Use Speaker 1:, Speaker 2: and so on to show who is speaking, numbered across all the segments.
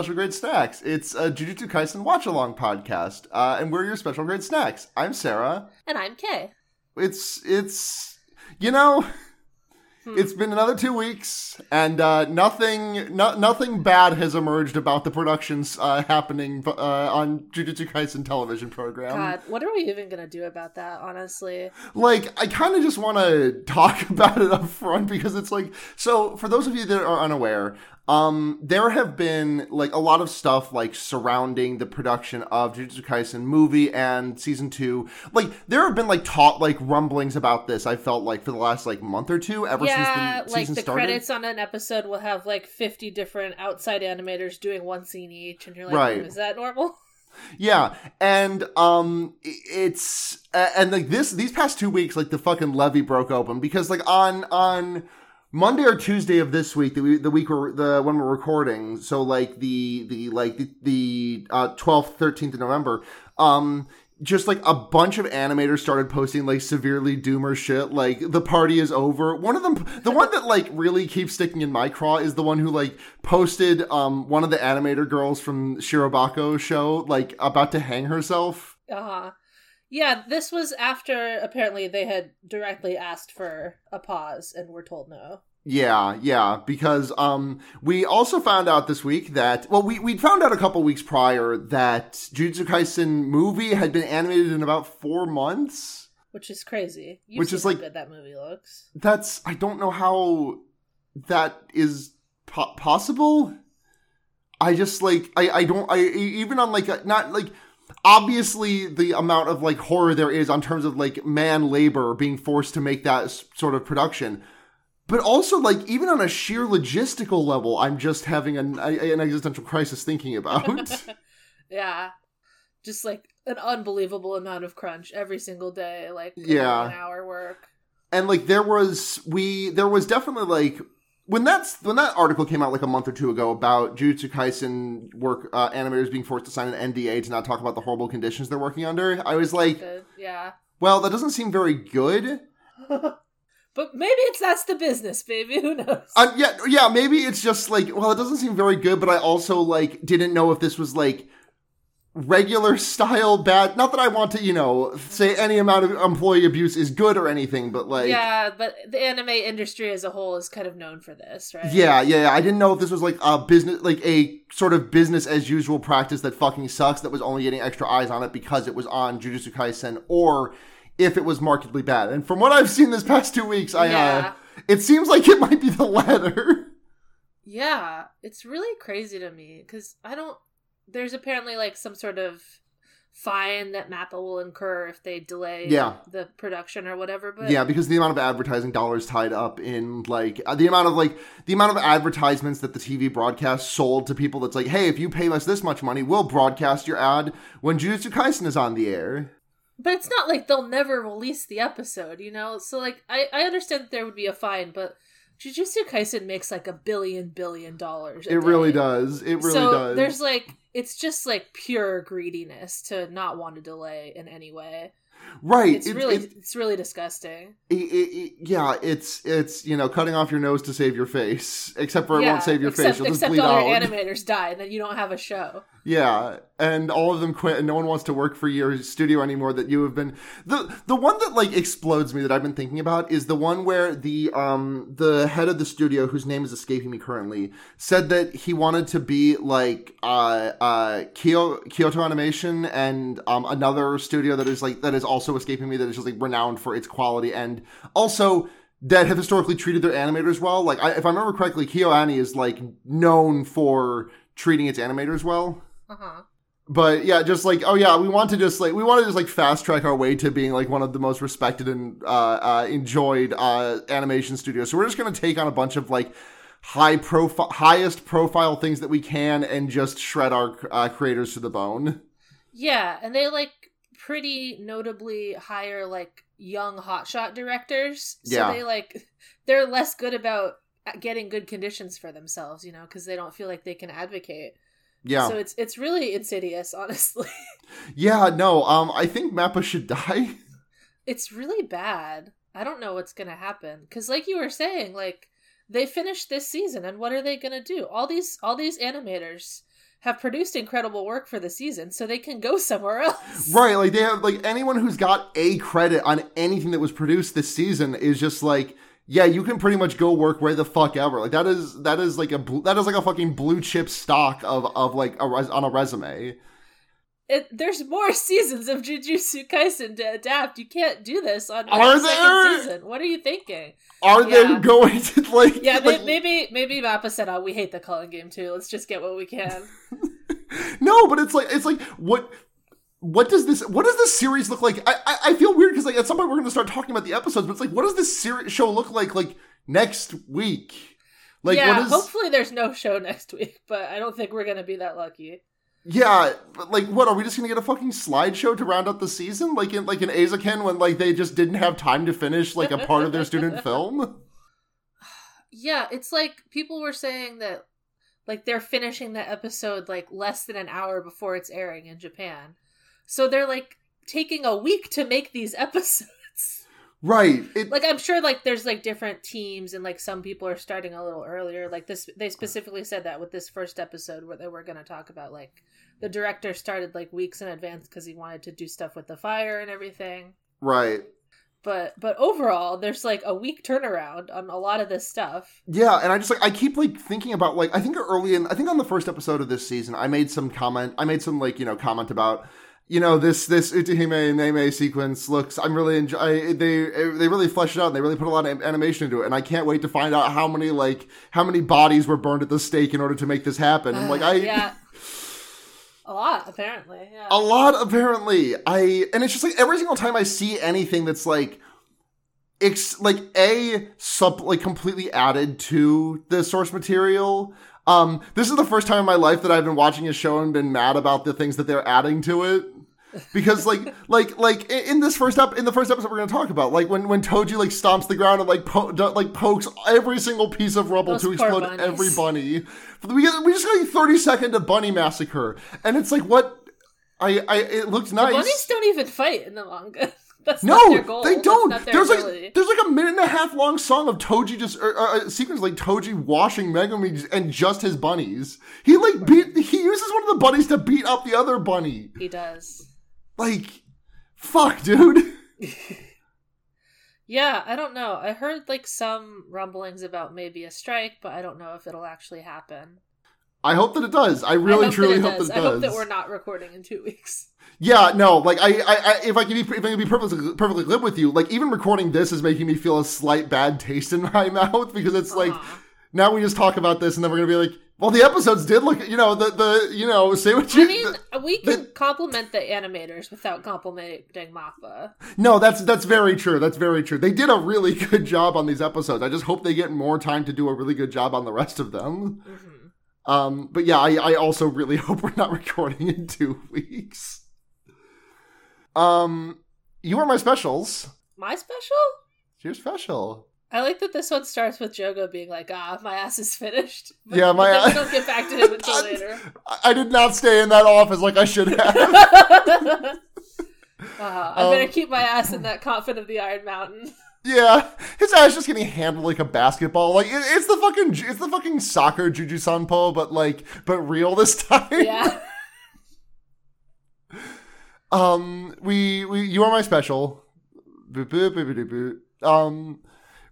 Speaker 1: Special Grade Snacks. It's a Jujutsu Kaisen watch along podcast, uh, and we're your Special Grade Snacks. I'm Sarah.
Speaker 2: And I'm Kay.
Speaker 1: It's it's you know,
Speaker 2: Hmm.
Speaker 1: it's been another two weeks, and uh, nothing no, nothing bad has emerged about the productions uh, happening uh, on Jujutsu Kaisen television program.
Speaker 2: God, what are we even gonna do about that? Honestly,
Speaker 1: like i kind of just want to talk about it up front because it's like so for those of you that are unaware um there have been like a lot of stuff like surrounding the production of Jujutsu Kaisen movie and season 2 like there have been like taught like rumblings about this i felt like for the last like month or two ever
Speaker 2: yeah,
Speaker 1: since the
Speaker 2: like
Speaker 1: season
Speaker 2: the
Speaker 1: started
Speaker 2: credits on an episode will have like fifty different outside animators doing one scene each, and you're like,
Speaker 1: Right.
Speaker 2: "Hmm, is that normal?
Speaker 1: Yeah, and um, it's and like this these past two weeks, like the fucking levee broke open because like on on Monday or Tuesday of this week, the the week we're the when we're recording, so like the the like the uh, twelfth, thirteenth of November, um. Just like a bunch of animators started posting like severely doomer shit, like the party is over. One of them, the one that like really keeps sticking in my craw is the one who like posted um one of the animator girls from Shirobako show like about to hang herself.
Speaker 2: Uh huh. Yeah, this was after apparently they had directly asked for a pause, and were told no.
Speaker 1: Yeah, yeah, because um we also found out this week that well we we found out a couple weeks prior that Jujutsu Kaisen movie had been animated in about 4 months.
Speaker 2: Which is crazy. You've
Speaker 1: Which is
Speaker 2: how
Speaker 1: like-
Speaker 2: good that movie looks.
Speaker 1: That's I don't know how that is po- possible. I just like I I don't I even on like a, not like obviously the amount of like horror there is on terms of like man labor being forced to make that sort of production. But also like even on a sheer logistical level I'm just having an an existential crisis thinking about.
Speaker 2: yeah, just like an unbelievable amount of crunch every single day, like
Speaker 1: Yeah.
Speaker 2: an hour work.
Speaker 1: and like there was we there was definitely like when that's when that article came out like a month or two ago about Jujutsu Kaisen work uh, animators being forced to sign an NDA to not talk about the horrible conditions they're working under, I was like,
Speaker 2: Yeah.
Speaker 1: well, that doesn't seem very good.
Speaker 2: But maybe it's that's the business, baby. Who knows?
Speaker 1: Uh, yeah, yeah, maybe it's just like, well, it doesn't seem very good, but I also like didn't know if this was like regular style bad. Not that I want to, you know, say any amount of employee abuse is good or anything, but like,
Speaker 2: yeah, but the anime industry as a whole is kind of known for this, right?
Speaker 1: Yeah, yeah, yeah. I didn't know if this was like a business, like a sort of business as usual practice that fucking sucks that was only getting extra eyes on it because it was on Jujutsu Kaisen, or if it was markedly bad. And from what I've seen this past two weeks, I
Speaker 2: Yeah.
Speaker 1: uh, it seems like it might be the latter.
Speaker 2: Yeah, it's really crazy to me because I don't. There's apparently like some sort of fine that Mappa will incur if they delay
Speaker 1: Yeah.
Speaker 2: the production or whatever. But
Speaker 1: yeah, because the amount of advertising dollars tied up in like uh, the amount of like the amount of advertisements that the TV broadcast sold to people that's like, hey, if you pay us this much money, we'll broadcast your ad when Jujutsu Kaisen is on the air.
Speaker 2: but it's not like they'll never release the episode, you know. So like, I I understand that there would be a fine, but Jujutsu Kaisen makes like a billion billion dollars.
Speaker 1: It really does. It really
Speaker 2: so
Speaker 1: does.
Speaker 2: there's like it's just like pure greediness to not want to delay in any way.
Speaker 1: Right.
Speaker 2: It's
Speaker 1: it-
Speaker 2: really
Speaker 1: it-
Speaker 2: it's really disgusting.
Speaker 1: it, it, yeah, it's it's you know cutting off your nose to save your face. Except for it won't save your
Speaker 2: except,
Speaker 1: face; you'll just
Speaker 2: except
Speaker 1: bleed
Speaker 2: all
Speaker 1: out.
Speaker 2: your animators die, and then you don't have a show.
Speaker 1: Yeah, and all of them quit, and no one wants to work for your studio anymore. That you have been the the one that like explodes me that I've been thinking about is the one where the um the head of the studio, whose name is escaping me currently, said that he wanted to be like uh uh Kyo, Kyoto Animation and um another studio that is like that is also escaping me that is just like renowned for its quality and also that have historically treated their animators well. Like I, if I remember correctly, KyoAni is like known for treating its animators well
Speaker 2: Uh huh.
Speaker 1: but yeah, just like oh yeah, we want to just like we want to just like fast track our way to being like one of the most respected and uh, uh, enjoyed uh, animation studios. So we're just gonna take on a bunch of like high profile, highest profile things that we can, and just shred our uh, creators to the bone.
Speaker 2: Yeah, and they like pretty notably hire like young hotshot directors. So
Speaker 1: Yeah.
Speaker 2: they like they're less good about getting good conditions for themselves, you know, because they don't feel like they can advocate.
Speaker 1: Yeah,
Speaker 2: So it's it's really insidious, honestly.
Speaker 1: yeah, no, um, I think Mappa should die.
Speaker 2: it's really bad. I don't know what's gonna happen because, like you were saying, like they finished this season and what are they going to do? All these all these animators have produced incredible work for the season so they can go somewhere else.
Speaker 1: Right, like they have like anyone who's got a credit on anything that was produced this season is just like yeah, you can pretty much go work where the fuck ever. Like that is that is like a that is like a fucking blue chip stock of of like a res- on a resume.
Speaker 2: It, there's more seasons of Jujutsu Kaisen to adapt. You can't do this on
Speaker 1: Are
Speaker 2: the
Speaker 1: there?
Speaker 2: season. What are you thinking?
Speaker 1: Are
Speaker 2: Yeah.
Speaker 1: they going to like
Speaker 2: Yeah,
Speaker 1: like,
Speaker 2: may- maybe maybe Mappa said, "Oh, we hate the culling game too. Let's just get what we can."
Speaker 1: No, but it's like it's like what what does this what does this series look like? I I, I feel weird because like at some point we're going to start talking about the episodes, but it's like what does this series show look like like next week? Like
Speaker 2: yeah,
Speaker 1: what is
Speaker 2: hopefully there's no show next week, but I don't think we're gonna be that lucky.
Speaker 1: Yeah, but like what are we just going to get a fucking slideshow to round out the season like in like in Eizouken when like they just didn't have time to finish like a part of their student film?
Speaker 2: Yeah, it's like people were saying that like they're finishing the episode like less than an hour before it's airing in Japan. So they're like taking a week to make these episodes.
Speaker 1: Right. It,
Speaker 2: like I'm sure like there's like different teams and like some people are starting a little earlier. Like this they specifically said that with this first episode where they were going to talk about like the director started like weeks in advance cuz he wanted to do stuff with the fire and everything.
Speaker 1: right.
Speaker 2: But but overall there's like a week turnaround on a lot of this stuff.
Speaker 1: Yeah, and I just like I keep like thinking about like I think early in I think on the first episode of this season I made some comment I made some like you know comment about you know this this Utahime Neme sequence looks I'm really enjoy I, they they really fleshed it out and they really put a lot of animation into it and I can't wait to find out how many like how many bodies were burned at the stake in order to make this happen I'm like I
Speaker 2: yeah. A lot apparently. Yeah.
Speaker 1: a lot apparently i and it's just like every single time i see anything that's like it's like a sub like completely added to the source material um this is the first time in my life that i've been watching a show and been mad about the things that they're adding to it. Because like like like in this first up in the first episode we're going to talk about like when when toji like stomps the ground and like po- like pokes every single piece of rubble
Speaker 2: Those
Speaker 1: to explode
Speaker 2: bunnies.
Speaker 1: every bunny. We we just got a 30 second of bunny massacre. And it's like what? I i it looked
Speaker 2: The bunnies don't even fight in the manga. That's
Speaker 1: no,
Speaker 2: not their goal.
Speaker 1: they don't. There's
Speaker 2: ability.
Speaker 1: like there's like a minute and a half long song of Toji just or, uh, a sequence like Toji washing Megumi and just his bunnies. He like beat he uses one of the bunnies to beat up the other bunny.
Speaker 2: He does.
Speaker 1: Like, fuck, dude.
Speaker 2: Yeah, I don't know. I heard like some rumblings about maybe a strike, but I don't know if it'll actually happen.
Speaker 1: I hope that it does. I
Speaker 2: I
Speaker 1: really
Speaker 2: hope
Speaker 1: truly hope
Speaker 2: does.
Speaker 1: that it
Speaker 2: I hope that we're not recording in two weeks.
Speaker 1: Yeah, no, like I, I, I if I can be, if I can be perfectly, perfectly glib with you, like even recording this is making me feel a slight bad taste in my mouth because it's like now we just talk about this and then we're gonna be like, well, the episodes did look, you know, the the you know, say what you.
Speaker 2: I mean, we can compliment the animators without complimenting Mappa.
Speaker 1: no, that's that's very true. That's very true. They did a really good job on these episodes. I just hope they get more time to do a really good job on the rest of them.
Speaker 2: hmm
Speaker 1: Um, but yeah, I, I also really hope we're not recording in two weeks. Um, you are my specials.
Speaker 2: My special?
Speaker 1: You're special.
Speaker 2: I like that this one starts with Jogo being like, "Ah, my ass is finished." But,
Speaker 1: Yeah, my ass-
Speaker 2: don't get back to him until later.
Speaker 1: I, did not stay in that office like I should have.
Speaker 2: uh, I better
Speaker 1: Um,
Speaker 2: keep my ass in that coffin of the Iron Mountain.
Speaker 1: Yeah, his ass just getting handled like a basketball. Like it, it's the fucking it's the fucking soccer Juju Sanpo, but like but real this time.
Speaker 2: yeah.
Speaker 1: Um, we we you are my special. Boop, boop, boop, boop, boop. Um,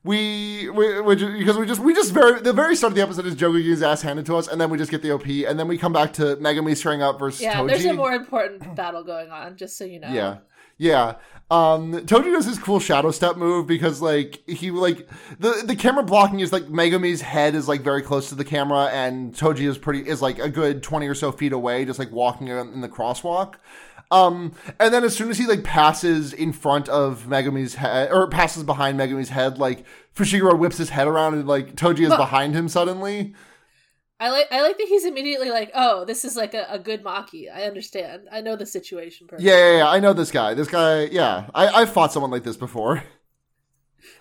Speaker 1: we we, we ju- because we just we just very the very start of the episode is Jogo his ass handed to us, and then we just get the OP, and then we come back to Megumi showing up versus
Speaker 2: Yeah,
Speaker 1: Toji.
Speaker 2: there's a more important battle going on, just so you know.
Speaker 1: Yeah. Yeah. Um Toji does his cool shadow step move because like he like the the camera blocking is like Megumi's head is like very close to the camera and Toji is pretty is like a good 20 or so feet away just like walking in the crosswalk. Um and then as soon as he like passes in front of Megumi's head or passes behind Megumi's head like Fushiguro whips his head around and like Toji is behind him suddenly.
Speaker 2: I like I like that he's immediately like, oh, this is like a, a good Maki. I understand. I know the situation perfectly.
Speaker 1: Yeah, yeah, yeah, I know this guy. This guy, yeah. I I've fought someone like this before.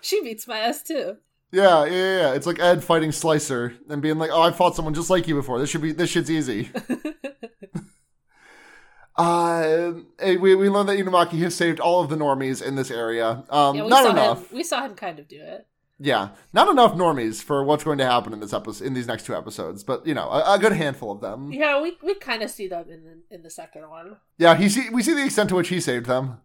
Speaker 2: She beats my ass too.
Speaker 1: Yeah, yeah, yeah. It's like Ed fighting Slicer and being like, "Oh, I fought someone just like you before. This should be this shit's easy." uh, we we learned that Inumaki has saved all of the normies in this area. Um,
Speaker 2: yeah,
Speaker 1: not
Speaker 2: saw
Speaker 1: enough.
Speaker 2: him we saw him kind of do it.
Speaker 1: Yeah, not enough normies for what's going to happen in this episode, in these next two episodes, but you know, a, a good handful of them.
Speaker 2: Yeah, we we kind of see them in the, in the second one.
Speaker 1: Yeah, he see we see the extent to which he saved them.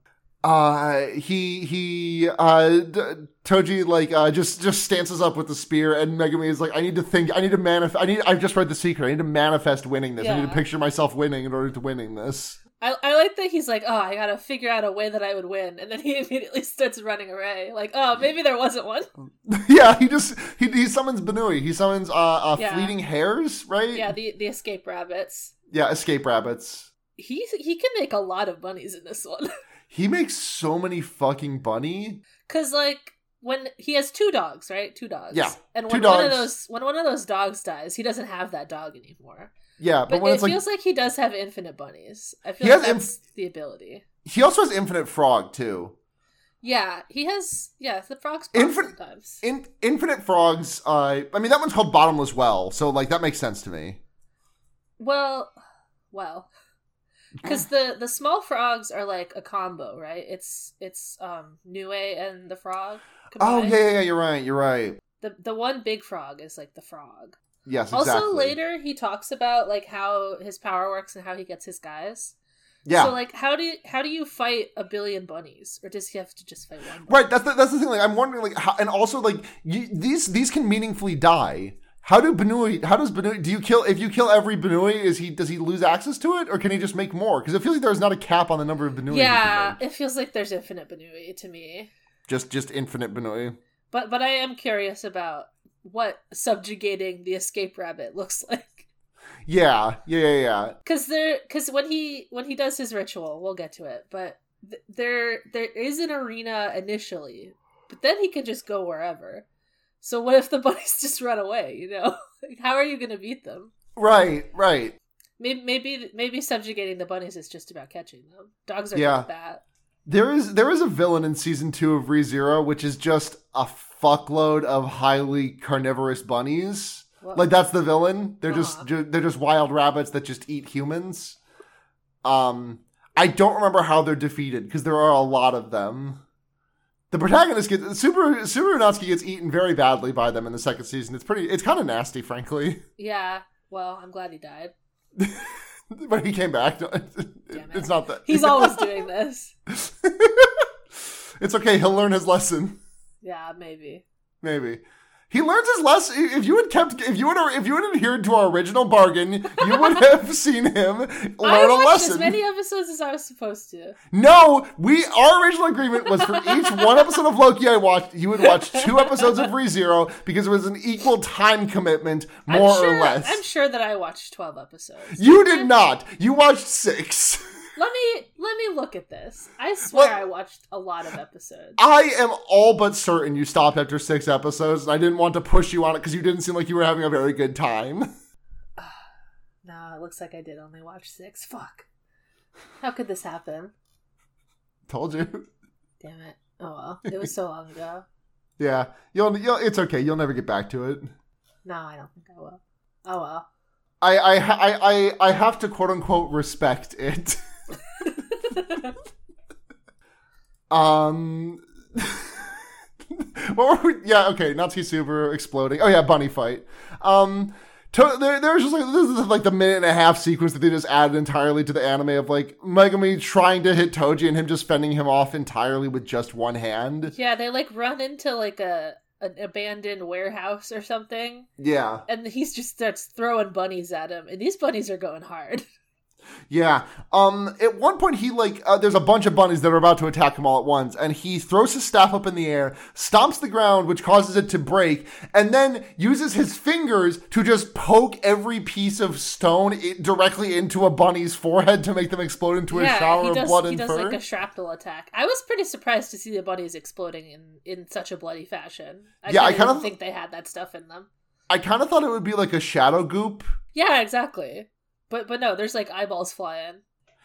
Speaker 1: Uh, he he uh, D- Toji like uh just just stances up with the spear, and Megumi is like, I need to think, I need to manifest, I need, I've just read the secret, I need to manifest winning this, I need to picture myself winning in order to winning this.
Speaker 2: I, I like that he's like, oh, I gotta figure out a way that I would win, and then he immediately starts running away. Like, oh, maybe there wasn't one.
Speaker 1: yeah, he just he, he summons Benui, he summons uh, uh
Speaker 2: Yeah.
Speaker 1: fleeting hares, right?
Speaker 2: Yeah, the the escape rabbits.
Speaker 1: yeah, escape rabbits.
Speaker 2: He he can make a lot of bunnies in this one.
Speaker 1: He makes so many fucking bunny.
Speaker 2: Cause like when he has two dogs, right? Two dogs.
Speaker 1: Yeah,
Speaker 2: And
Speaker 1: two
Speaker 2: when one of those when one of those dogs dies, he doesn't have that dog anymore.
Speaker 1: Yeah, but,
Speaker 2: But,
Speaker 1: when
Speaker 2: it
Speaker 1: it's like
Speaker 2: feels like he does have infinite bunnies. I feel
Speaker 1: He
Speaker 2: like
Speaker 1: has
Speaker 2: that's the ability.
Speaker 1: he also has infinite frog too.
Speaker 2: Yeah, he has. Yeah, the frogs
Speaker 1: Infin-
Speaker 2: sometimes.
Speaker 1: In, infinite frogs. Uh, I mean that one's called bottomless well, so like that makes sense to me.
Speaker 2: Well, well, because the the small frogs are like a combo, right? It's it's um Nue and the frog.
Speaker 1: Oh yeah, yeah, yeah, you're right, you're right.
Speaker 2: The the one big frog is like the frog.
Speaker 1: Yes, exactly.
Speaker 2: Also, later he talks about like how his power works and how he gets his guys.
Speaker 1: yeah,
Speaker 2: So like, how do you, how do you fight a billion bunnies, or does he have to just fight one? bunny?
Speaker 1: right. That's the, that's the thing. Like I'm wondering, like, how, and also like you, these these can meaningfully die. How do Benui? How does Benui? Do you kill if you kill every Benui? Is he does he lose access to it, or can he just make more? Because it feels like there's not a cap on the number of Benui.
Speaker 2: Yeah, it feels like there's infinite Benui to me.
Speaker 1: just just infinite Benui.
Speaker 2: But but I am curious about what subjugating the escape rabbit looks like.
Speaker 1: Yeah, yeah, yeah, yeah.
Speaker 2: Cuz there cuz when he when he does his ritual, we'll get to it, but th- there there is an arena initially, but then he can just go wherever. So what if the bunnies just run away, you know? Like, How are you going to beat them?
Speaker 1: Right, right.
Speaker 2: Maybe maybe maybe subjugating the bunnies is just about catching them. Dogs are
Speaker 1: Yeah.
Speaker 2: that.
Speaker 1: There is there is a villain in season two of ReZero, which is just a fuckload of highly carnivorous bunnies. Like that's the villain. They're just
Speaker 2: Uh-huh.
Speaker 1: ju- they're just wild rabbits that just eat humans. Um, I don't remember how they're defeated because there are a lot of them. The protagonist gets Super Super Natsuki gets eaten very badly by them in the second season. It's pretty. It's kind of nasty, frankly.
Speaker 2: yeah. Well, I'm glad he died.
Speaker 1: but he came back.
Speaker 2: it.
Speaker 1: It's not that
Speaker 2: He's always doing this.
Speaker 1: it's okay. He'll learn his lesson.
Speaker 2: Yeah, maybe.
Speaker 1: Maybe he learns his lesson. If you had kept, if you had, if you had adhered to our original bargain, you would have seen him learn
Speaker 2: I
Speaker 1: a
Speaker 2: watched
Speaker 1: lesson.
Speaker 2: as many episodes as I was supposed to.
Speaker 1: No, we our original agreement was for each one episode of Loki I watched, you would watch two episodes of ReZero because it was an equal time commitment, more
Speaker 2: sure,
Speaker 1: or less.
Speaker 2: I'm sure that I watched 12 episodes.
Speaker 1: you did not. You watched six.
Speaker 2: Let me let me look at this. I swear
Speaker 1: Well-
Speaker 2: I watched a lot of episodes.
Speaker 1: I am all but certain you stopped after six episodes, and I didn't want to push you on it because you didn't seem like you were having a very good time.
Speaker 2: No, it looks like I did only watch six. Fuck. How could this happen?
Speaker 1: Told you.
Speaker 2: Damn it. Oh well. It was so long ago.
Speaker 1: Yeah, you'll, you'll. It's okay. You'll never get back to it.
Speaker 2: No, I don't think I will. Oh well.
Speaker 1: I, I, I, I, I have to quote unquote respect it. um. what were we, yeah, okay. Nazi Subaru exploding. Oh yeah, bunny fight. Um. To, there, there's just like this is like the minute and a half sequence that they just added entirely to the anime of like Megumi trying to hit Toji and him just fending him off entirely with just one hand.
Speaker 2: Yeah, they like run into like a an abandoned warehouse or something,
Speaker 1: Yeah.
Speaker 2: and he just starts throwing bunnies at him, and these bunnies are going hard.
Speaker 1: Yeah. Um. At one point, he like uh, there's a bunch of bunnies that are about to attack him all at once, and he throws his staff up in the air, stomps the ground, which causes it to break, and then uses his fingers to just poke every piece of stone directly into a bunny's forehead to make them explode into a shower
Speaker 2: he
Speaker 1: of
Speaker 2: does.
Speaker 1: blood
Speaker 2: he does
Speaker 1: fur.
Speaker 2: like a shrapnel attack. I was pretty surprised to see the bunnies exploding in in such a bloody fashion. I
Speaker 1: Yeah, I
Speaker 2: kinda
Speaker 1: kinda-
Speaker 2: think they had that stuff in them.
Speaker 1: I kind of thought it would be like a shadow goop.
Speaker 2: Yeah, exactly. But but no, there's like eyeballs flying.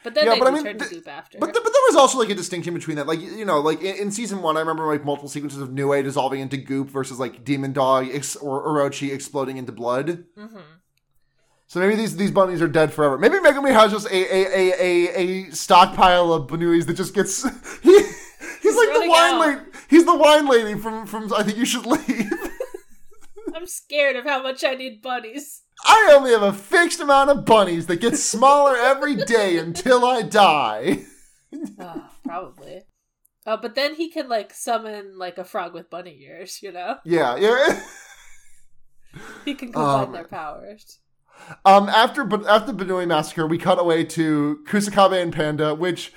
Speaker 2: But then
Speaker 1: Yeah,
Speaker 2: they
Speaker 1: but I mean,
Speaker 2: turn to
Speaker 1: th-
Speaker 2: goop after.
Speaker 1: But, th- but there was also like a distinction between that, like you know, like in, in season one, I remember like multiple sequences of Nue dissolving into goop versus like Demon Dog ex- or Orochi exploding into blood.
Speaker 2: hmm
Speaker 1: So maybe these these bunnies are dead forever. Maybe Megumi has just a a, a, a, a stockpile of Banuis that just gets he He's like the wine
Speaker 2: out.
Speaker 1: lady. He's the wine lady from from. I think you should leave.
Speaker 2: I'm scared of how much I need bunnies.
Speaker 1: I only have a fixed amount of bunnies that get smaller every day until I die.
Speaker 2: Oh, probably. Oh, but then he can like summon like a frog with bunny ears, you know?
Speaker 1: Yeah, yeah.
Speaker 2: He can combine
Speaker 1: Um,
Speaker 2: their powers.
Speaker 1: Um, after but after Benui massacre, we cut away to Kusakabe and Panda, which.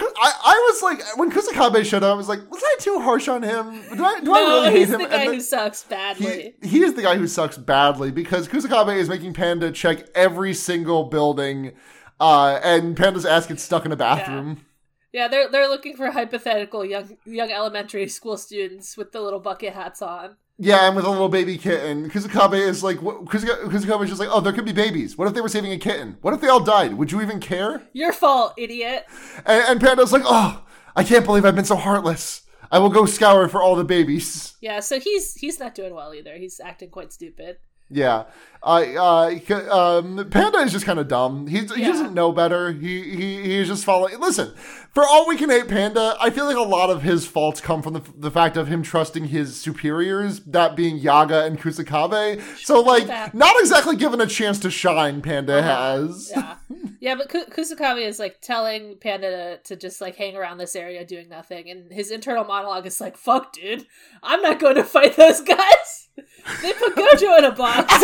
Speaker 1: I, I was like when Kusakabe showed up, I was like, was I too harsh on him? Do I, do I
Speaker 2: no,
Speaker 1: really hate him?
Speaker 2: he's
Speaker 1: the
Speaker 2: guy who sucks badly.
Speaker 1: He, he is the guy who sucks badly because Kusakabe is making Panda check every single building, uh, and Panda's ass gets stuck in a bathroom.
Speaker 2: Yeah, they're they're looking for hypothetical young young elementary school students with the little bucket hats on.
Speaker 1: Yeah, and with a little baby kitten. Kusakabe is like, Kusakabe is just like, oh, there could be babies. What if they were saving a kitten? What if they all died? Would you even care?
Speaker 2: Your fault, idiot.
Speaker 1: And, and Panda's like, oh, I can't believe I've been so heartless. I will go scour for all the babies.
Speaker 2: Yeah, so he's he's not doing well either. He's acting quite stupid.
Speaker 1: Yeah, I uh, um, Panda is just kind of dumb. He
Speaker 2: Yeah.
Speaker 1: doesn't know better. He he he's just following. Listen, for all we can hate Panda, I feel like a lot of his faults come from the the fact of him trusting his superiors, that being Yaga and Kusakabe. So like, not exactly given a chance to shine. Panda has.
Speaker 2: Yeah, yeah, but Ku- Kusakabe is like telling Panda to, to just like hang around this area doing nothing, and his internal monologue is like, "Fuck, dude, I'm not going to fight those guys. They put Gojo in a box.
Speaker 1: I,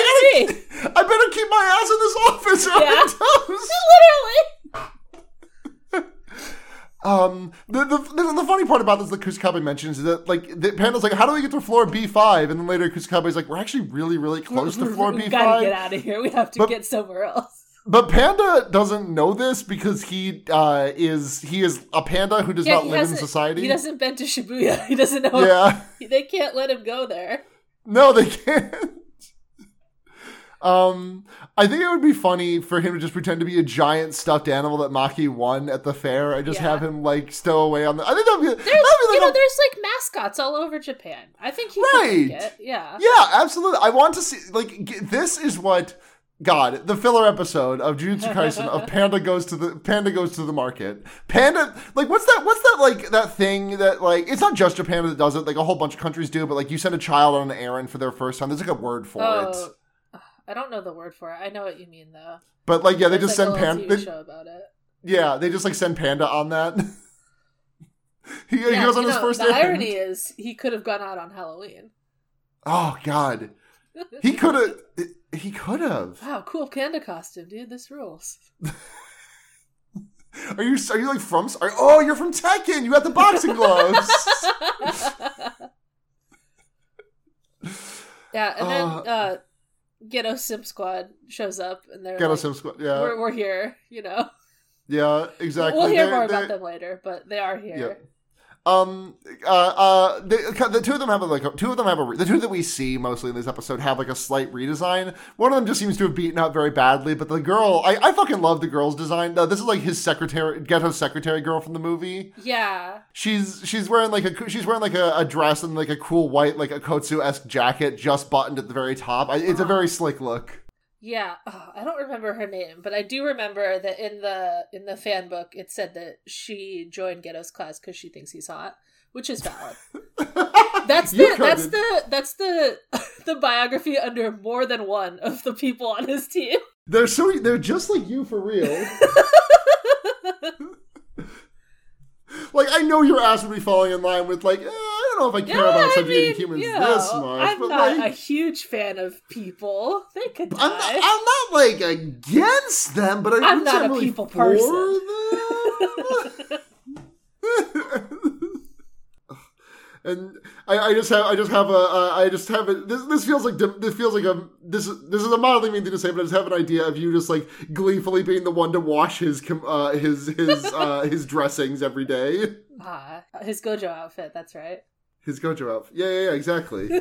Speaker 2: You
Speaker 1: gotta, I better keep my ass in this office
Speaker 2: Yeah. Literally.
Speaker 1: Um, the, the, the, the funny part about this that Kusakabe mentions is that, like, the Panda's like, how do we get to floor B5? And then later Kusakabe's like, we're actually really, really close to floor B five."
Speaker 2: we gotta get
Speaker 1: B5.
Speaker 2: out of here. We have to
Speaker 1: But-
Speaker 2: get somewhere else.
Speaker 1: But Panda doesn't know this because he uh, is he is a panda who does
Speaker 2: Yeah,
Speaker 1: not live in society.
Speaker 2: He doesn't bend to Shibuya. He doesn't know.
Speaker 1: yeah.
Speaker 2: They can't let him go there.
Speaker 1: No, they can't. Um, I think it would be funny for him to just pretend to be a giant stuffed animal that Maki won at the fair and just
Speaker 2: Yeah.
Speaker 1: have him like stow away on the. I think that'd be, that'd be
Speaker 2: There's,
Speaker 1: like
Speaker 2: you know,
Speaker 1: a-
Speaker 2: there's like mascots all over Japan. I think he
Speaker 1: Right.
Speaker 2: could it. Yeah.
Speaker 1: Yeah, absolutely. I want to see like g- this is what God, the filler episode of Jujutsu Kaisen of Panda goes to the Panda goes to the market. Panda like what's that what's that like that thing that like it's not just Japan that does it, like a whole bunch of countries do, but like you send a child on an errand for their first time. There's like a word for it.
Speaker 2: I don't know the word for it. I know what you mean though.
Speaker 1: But like yeah, they
Speaker 2: There's,
Speaker 1: just
Speaker 2: like,
Speaker 1: send Panda
Speaker 2: show about it.
Speaker 1: Yeah, they just like send Panda on that. he, he
Speaker 2: Yeah,
Speaker 1: goes on his
Speaker 2: know,
Speaker 1: first
Speaker 2: the
Speaker 1: errand.
Speaker 2: irony is he could have gone out on Halloween.
Speaker 1: Oh god. He could have he could have.
Speaker 2: Wow, cool panda costume, dude. This rules.
Speaker 1: Are you are you like from? Are, oh, you're from Tekken. You got the boxing gloves.
Speaker 2: yeah, and then
Speaker 1: Uh,
Speaker 2: uh, Geto Sim Squad shows up, and they're
Speaker 1: Geto
Speaker 2: like,
Speaker 1: Sim Squad. Yeah,
Speaker 2: we're, we're here. You know,
Speaker 1: yeah, exactly.
Speaker 2: we'll hear
Speaker 1: They're-
Speaker 2: more
Speaker 1: they're-
Speaker 2: about them later, but they are here.
Speaker 1: Um, uh, uh, the, the two of them have like a, two of them have a re- the two that we see mostly in this episode have like a slight redesign. One of them just seems to have beaten up very badly, but the girl, I, I fucking love the girl's design. Uh, this is like his secretary, Geto secretary girl from the movie.
Speaker 2: Yeah,
Speaker 1: She's she's wearing like a she's wearing like a, a dress and like a cool white like a kotsu esque jacket, just buttoned at the very top. I, it's a very slick look.
Speaker 2: Yeah. Oh, I don't remember her name, but I do remember that in the in the fan book it said that she joined Geto's class because she thinks he's hot, which is valid. That's the that's the that's the the biography under more than one of the people on his team.
Speaker 1: They're so they're just like you for real. like I know your ass would be falling in line with like eh, know if I care about
Speaker 2: I
Speaker 1: subjugating humans
Speaker 2: you know,
Speaker 1: this much,
Speaker 2: I'm
Speaker 1: but
Speaker 2: not
Speaker 1: like
Speaker 2: a huge fan of people. They could die.
Speaker 1: I'm not, I'm not like against them, but I
Speaker 2: I'm
Speaker 1: wouldn't
Speaker 2: not
Speaker 1: say
Speaker 2: a
Speaker 1: I'm really
Speaker 2: people
Speaker 1: for
Speaker 2: person.
Speaker 1: them. and I, I just have I just have a uh, I just have a this, this feels like this feels like a this is this is a mildly mean thing to say, but I just have an idea of you just like gleefully being the one to wash his com- uh, his his uh, his dressings every day.
Speaker 2: ah, his Gojo outfit. That's right.
Speaker 1: His Gojo outfit. Yeah, yeah, yeah, exactly.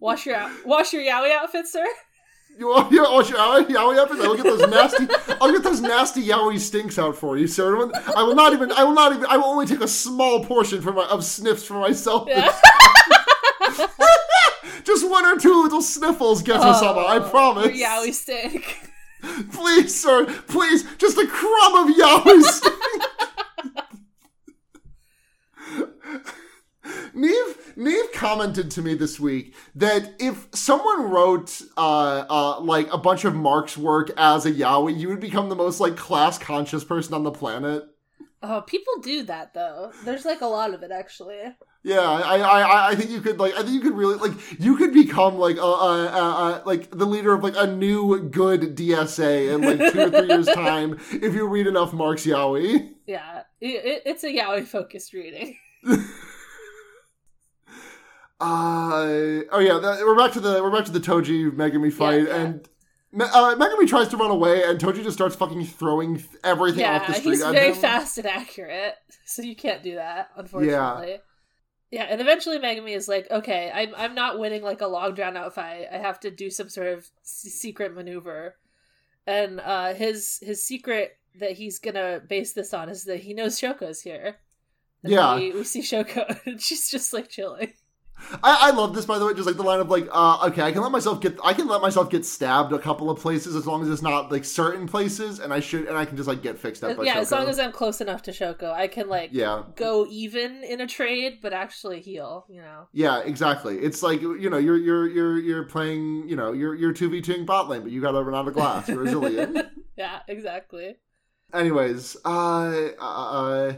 Speaker 2: wash your out- wash your yaoi outfit, sir.
Speaker 1: You want, you want your yaoi, outfits? I'll get those nasty. I'll get those nasty yaoi stinks out for you, sir. I will not even. I will not even. I will only take a small portion for my of sniffs for myself.
Speaker 2: Yeah.
Speaker 1: Just one or two little sniffles, Geto sama. I
Speaker 2: Oh,
Speaker 1: promise.
Speaker 2: Your yaoi stink.
Speaker 1: Please, sir. Please, just a crumb of yaoi stink. Neve Neve commented to me this week that if someone wrote uh, uh, like a bunch of Marx work as a yaoi, you would become the most like class conscious person on the planet.
Speaker 2: Oh, people do that though. There's like a lot of it actually.
Speaker 1: Yeah, I, I, I think you could like, I think you could really like, you could become like a, a, a, a like the leader of like a new good DSA in like two or three years time if you read enough Marx yaoi.
Speaker 2: Yeah, it, it's a yaoi focused reading.
Speaker 1: Uh oh yeah, that, we're back to the we're back to the Toji Megumi fight,
Speaker 2: yeah.
Speaker 1: and uh, Megumi tries to run away, and Toji just starts fucking throwing th- everything
Speaker 2: yeah,
Speaker 1: off the street.
Speaker 2: he's very
Speaker 1: him.
Speaker 2: fast and accurate, so you can't do that, unfortunately. Yeah. and eventually Megumi is like, okay, I'm I'm not winning like a long drawn out fight. I have to do some sort of s- secret maneuver, and uh, his his secret that he's gonna base this on is that he knows Shoko's here.
Speaker 1: Yeah.
Speaker 2: we, we see Shoko, and she's just like chilling.
Speaker 1: I, I love this by the way, just like the line of like, uh, okay, I can let myself get, I can let myself get stabbed a couple of places as long as it's not like certain places, and I should, and I can just like get fixed up. By
Speaker 2: yeah, as long as I'm close enough to Shoko, I can like
Speaker 1: yeah,
Speaker 2: go even in a trade, but actually heal. You know.
Speaker 1: yeah, exactly. It's like you know, you're you're you're you're playing, you know, you're you're two v two bot lane, but you got to run out of glass. You're resilient.
Speaker 2: yeah, exactly.
Speaker 1: Anyways, uh, uh,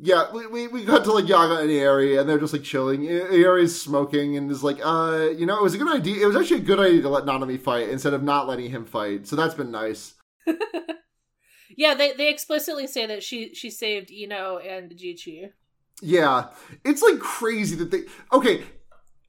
Speaker 1: yeah, we, we, we got to like Yaga and Ieiri, and they're just like chilling. Ieiri's smoking and is like, uh, you know, it was a good idea. It was actually a good idea to let Nanami fight instead of not letting him fight. So that's been nice.
Speaker 2: yeah, they they explicitly say that she she saved Ino and Jichi.
Speaker 1: Yeah, it's like crazy that they. Okay,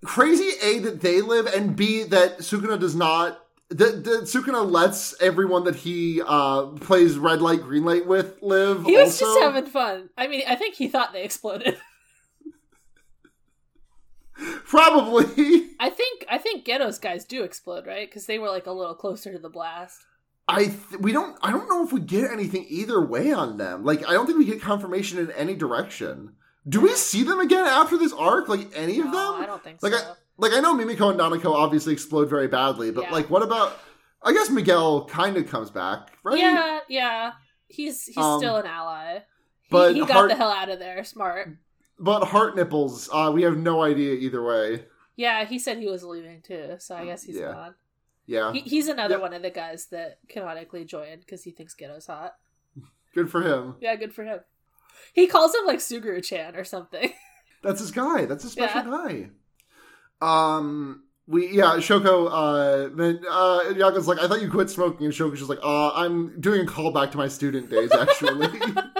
Speaker 1: crazy A that they live, and B that Sukuna does not. That, that Sukuna lets everyone that he uh plays red light green light with live.
Speaker 2: He was
Speaker 1: also.
Speaker 2: just having fun. I mean, I think he thought they exploded.
Speaker 1: Probably.
Speaker 2: I think I think Geto's guys do explode, right? Because they were like a little closer to the blast.
Speaker 1: I th- we don't I don't know if we get anything either way on them. Like I don't think we get confirmation in any direction. Do we see them again after this arc? Like any of them?
Speaker 2: I don't think
Speaker 1: Like,
Speaker 2: so.
Speaker 1: Like I know Mimiko and Nanako obviously explode very badly, but
Speaker 2: Yeah.
Speaker 1: like what about? I guess Miguel kind of comes back, right?
Speaker 2: Yeah, yeah. He's he's
Speaker 1: Um,
Speaker 2: still an ally. He,
Speaker 1: but
Speaker 2: he got
Speaker 1: Heart-
Speaker 2: the hell out of there. Smart.
Speaker 1: But heart nipples, uh, we have no idea either way.
Speaker 2: Yeah, he said he was leaving too, so I guess he's
Speaker 1: Yeah.
Speaker 2: gone.
Speaker 1: Yeah,
Speaker 2: He, he's another
Speaker 1: Yep.
Speaker 2: one of the guys that canonically joined because he thinks Geto's hot.
Speaker 1: good for him.
Speaker 2: Yeah, good for him. He calls him like Suguru Chan or something.
Speaker 1: That's his guy. That's a special
Speaker 2: Yeah.
Speaker 1: guy. Um, we yeah, Shoko. Uh, then uh, Yaga's like, I thought you quit smoking, and Shoko's just like, uh, I'm doing a callback to my student days. Actually,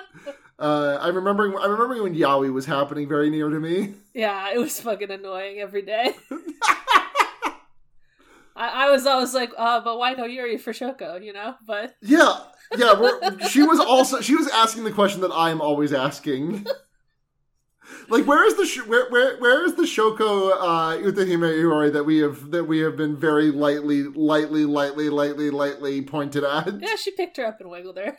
Speaker 1: uh, I'm remembering. I'm remembering when Yaoi was happening very near to me.
Speaker 2: yeah, it was fucking annoying every day. I, I was always like, uh, but why no Yuri for Shoko, you know? But
Speaker 1: Yeah, yeah. We're, she was also she was asking the question that I'm always asking. Like where is the sh- where where where is the Shoko uh, Utahime Iori that we have that we have been very lightly lightly lightly lightly lightly pointed at?
Speaker 2: yeah, she picked her up and wiggled her.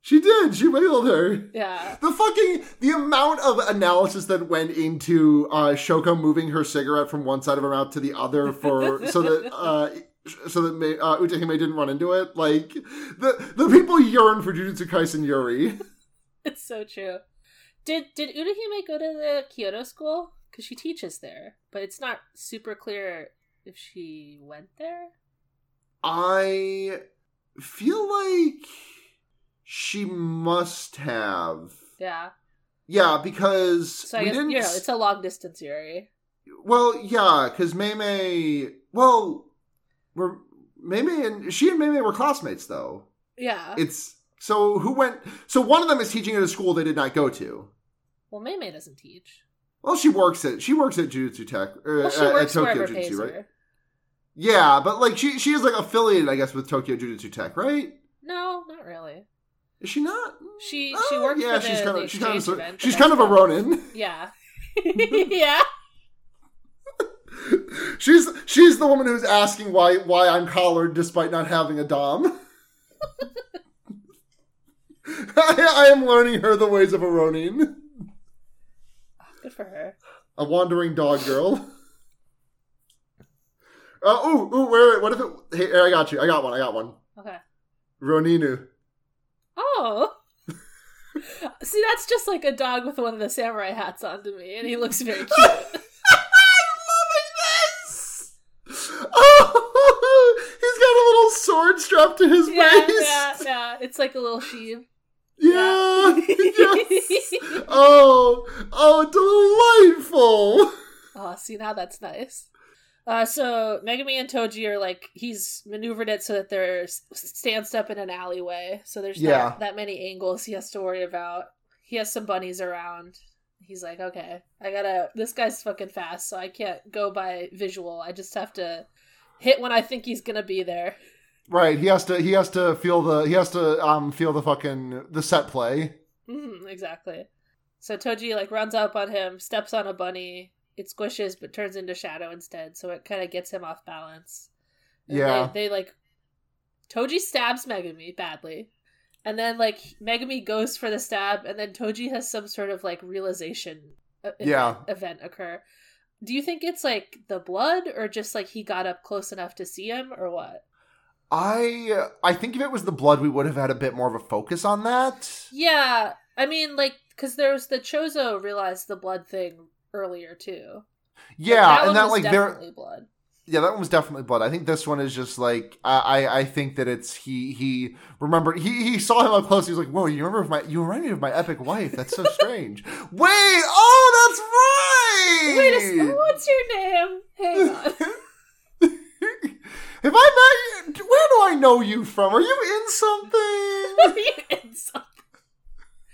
Speaker 1: She did. She wiggled her.
Speaker 2: Yeah.
Speaker 1: The fucking the amount of analysis that went into uh, Shoko moving her cigarette from one side of her mouth to the other for so that uh, so that uh, Utahime didn't run into it. Like the the people yearn for Jujutsu Kaisen Yuri.
Speaker 2: It's so true. Did did Utahime go to the Kyoto school? Because she teaches there, but it's not super clear if she went there.
Speaker 1: I feel like she must have.
Speaker 2: Yeah.
Speaker 1: Yeah, because
Speaker 2: So I
Speaker 1: we
Speaker 2: guess
Speaker 1: didn't.
Speaker 2: you know it's a long distance Yuri.
Speaker 1: Well, yeah, because Meimei. Well, we're Meimei and she and Meimei were classmates though.
Speaker 2: Yeah.
Speaker 1: It's so who went? So one of them is teaching at a school they did not go to.
Speaker 2: Well, Meimei doesn't teach.
Speaker 1: Well, she works at she works at Jujutsu Tech or
Speaker 2: Well, she uh,
Speaker 1: at,
Speaker 2: works
Speaker 1: at Tokyo Jujutsu, right? Yeah, but like she she is like affiliated, I guess, with Tokyo Jujutsu Tech, right?
Speaker 2: No, not really.
Speaker 1: Is she not?
Speaker 2: She
Speaker 1: Oh,
Speaker 2: she works
Speaker 1: yeah,
Speaker 2: for
Speaker 1: she's kind of she's kind of
Speaker 2: event,
Speaker 1: she's kind of a Ronin.
Speaker 2: Yeah. yeah.
Speaker 1: she's she's the woman who's asking why why I'm collared despite not having a dom. I, I am learning her the ways of a Ronin,
Speaker 2: Good for her.
Speaker 1: a wandering dog girl. Uh, ooh, ooh, wait, wait, what if it? Hey, I got you. I got one. I got one.
Speaker 2: Okay.
Speaker 1: Roninu.
Speaker 2: Oh. See, that's just like a dog with one of the samurai hats on to me, and he looks very cute.
Speaker 1: I'm loving this. Oh, he's got a little sword strapped to his
Speaker 2: yeah,
Speaker 1: waist.
Speaker 2: yeah, yeah. It's like a little sheep.
Speaker 1: Yeah. yes. Oh, oh, delightful.
Speaker 2: Oh, see now that's nice. Uh, so Megumi and Toji are like he's maneuvered it so that they're s- stanced up in an alleyway, so there's
Speaker 1: Yeah.
Speaker 2: not that many angles he has to worry about. He has some bunnies around. He's like, okay, I gotta. This guy's fucking fast, so I can't go by visual. I just have to hit when I think he's gonna be there.
Speaker 1: Right. He has to. He has to feel the. He has to um feel the fucking the set play.
Speaker 2: hmm exactly. So Toji like runs up on him, steps on a bunny. It squishes, but turns into shadow instead. So it kind of gets him off balance. And
Speaker 1: Yeah.
Speaker 2: they, they like Toji stabs Megumi badly, and then like Megumi goes for the stab, and then Toji has some sort of like realization uh,
Speaker 1: Yeah.
Speaker 2: event occur. Do you think it's like the blood, or just like he got up close enough to see him, or what?
Speaker 1: I I think if it was the blood, we would have had a bit more of a focus on that.
Speaker 2: Yeah, I mean, like, because there was the Chozo realized the blood thing earlier too.
Speaker 1: Yeah,
Speaker 2: that
Speaker 1: and that like there.
Speaker 2: definitely blood.
Speaker 1: Yeah, that one was definitely blood. I think this one is just like I I, think that it's he he remembered he he saw him up close. He was like, "Whoa, you remember my you remind me of my epic wife? That's so strange." Wait, oh, that's right.
Speaker 2: Wait, a, what's your name? Hang on.
Speaker 1: Have I met you? Where do I know you from? Are you in something?
Speaker 2: Are you in something?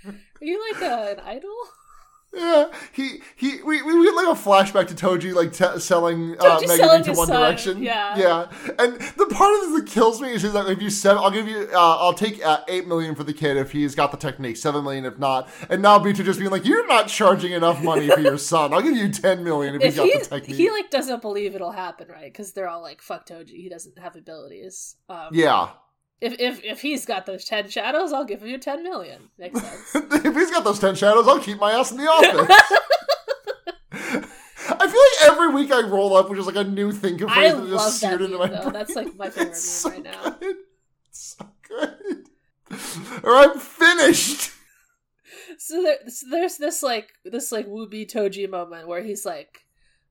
Speaker 2: Are you like a, an idol?
Speaker 1: Yeah, he he. We we, we get like a flashback to Toji like t- selling uh,
Speaker 2: Toji
Speaker 1: Megan
Speaker 2: his
Speaker 1: One
Speaker 2: son,
Speaker 1: Direction.
Speaker 2: yeah.
Speaker 1: yeah. And the part of this that kills me is like, if you seven, I'll give you, uh, I'll take uh, eight million for the kid if he's got the technique, seven million if not. And now Beatrice just being like, you're not charging enough money for your son. I'll give you ten million if,
Speaker 2: If
Speaker 1: he's got
Speaker 2: he,
Speaker 1: the technique.
Speaker 2: he like doesn't believe it'll happen, right? Because they're all like, "Fuck Toji, he doesn't have abilities." Um,
Speaker 1: yeah.
Speaker 2: If if if he's got those ten shadows, I'll give him you ten million. Makes sense.
Speaker 1: if he's got those ten shadows, I'll keep my ass in the office. I feel like every week I roll up which is like a new thing
Speaker 2: I
Speaker 1: phrase that just
Speaker 2: that
Speaker 1: seared into
Speaker 2: meme,
Speaker 1: my
Speaker 2: though.
Speaker 1: brain.
Speaker 2: That's, like, my favorite
Speaker 1: It's
Speaker 2: meme right now.
Speaker 1: Good. It's so good. Or I'm finished.
Speaker 2: so, there, so there's this like this like Wooby Toji moment where he's like,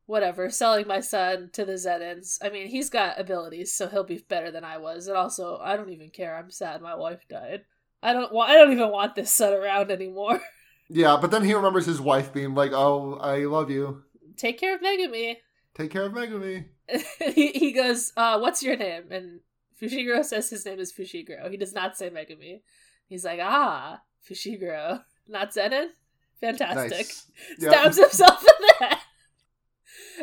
Speaker 2: whatever, selling my son to the Zenins. I mean, he's got abilities, so he'll be better than I was. And also, I don't even care. I'm sad my wife died. I don't want. I don't even want this son around anymore.
Speaker 1: Yeah, but then he remembers his wife being like, "Oh, I love you.
Speaker 2: Take care of Megumi.
Speaker 1: Take care of Megumi."
Speaker 2: he, he goes, uh, what's your name? And Fushiguro says his name is Fushiguro. He does not say Megumi. He's like, ah, Fushiguro. Not Zenin? Fantastic.
Speaker 1: Nice.
Speaker 2: Stabs himself in the head.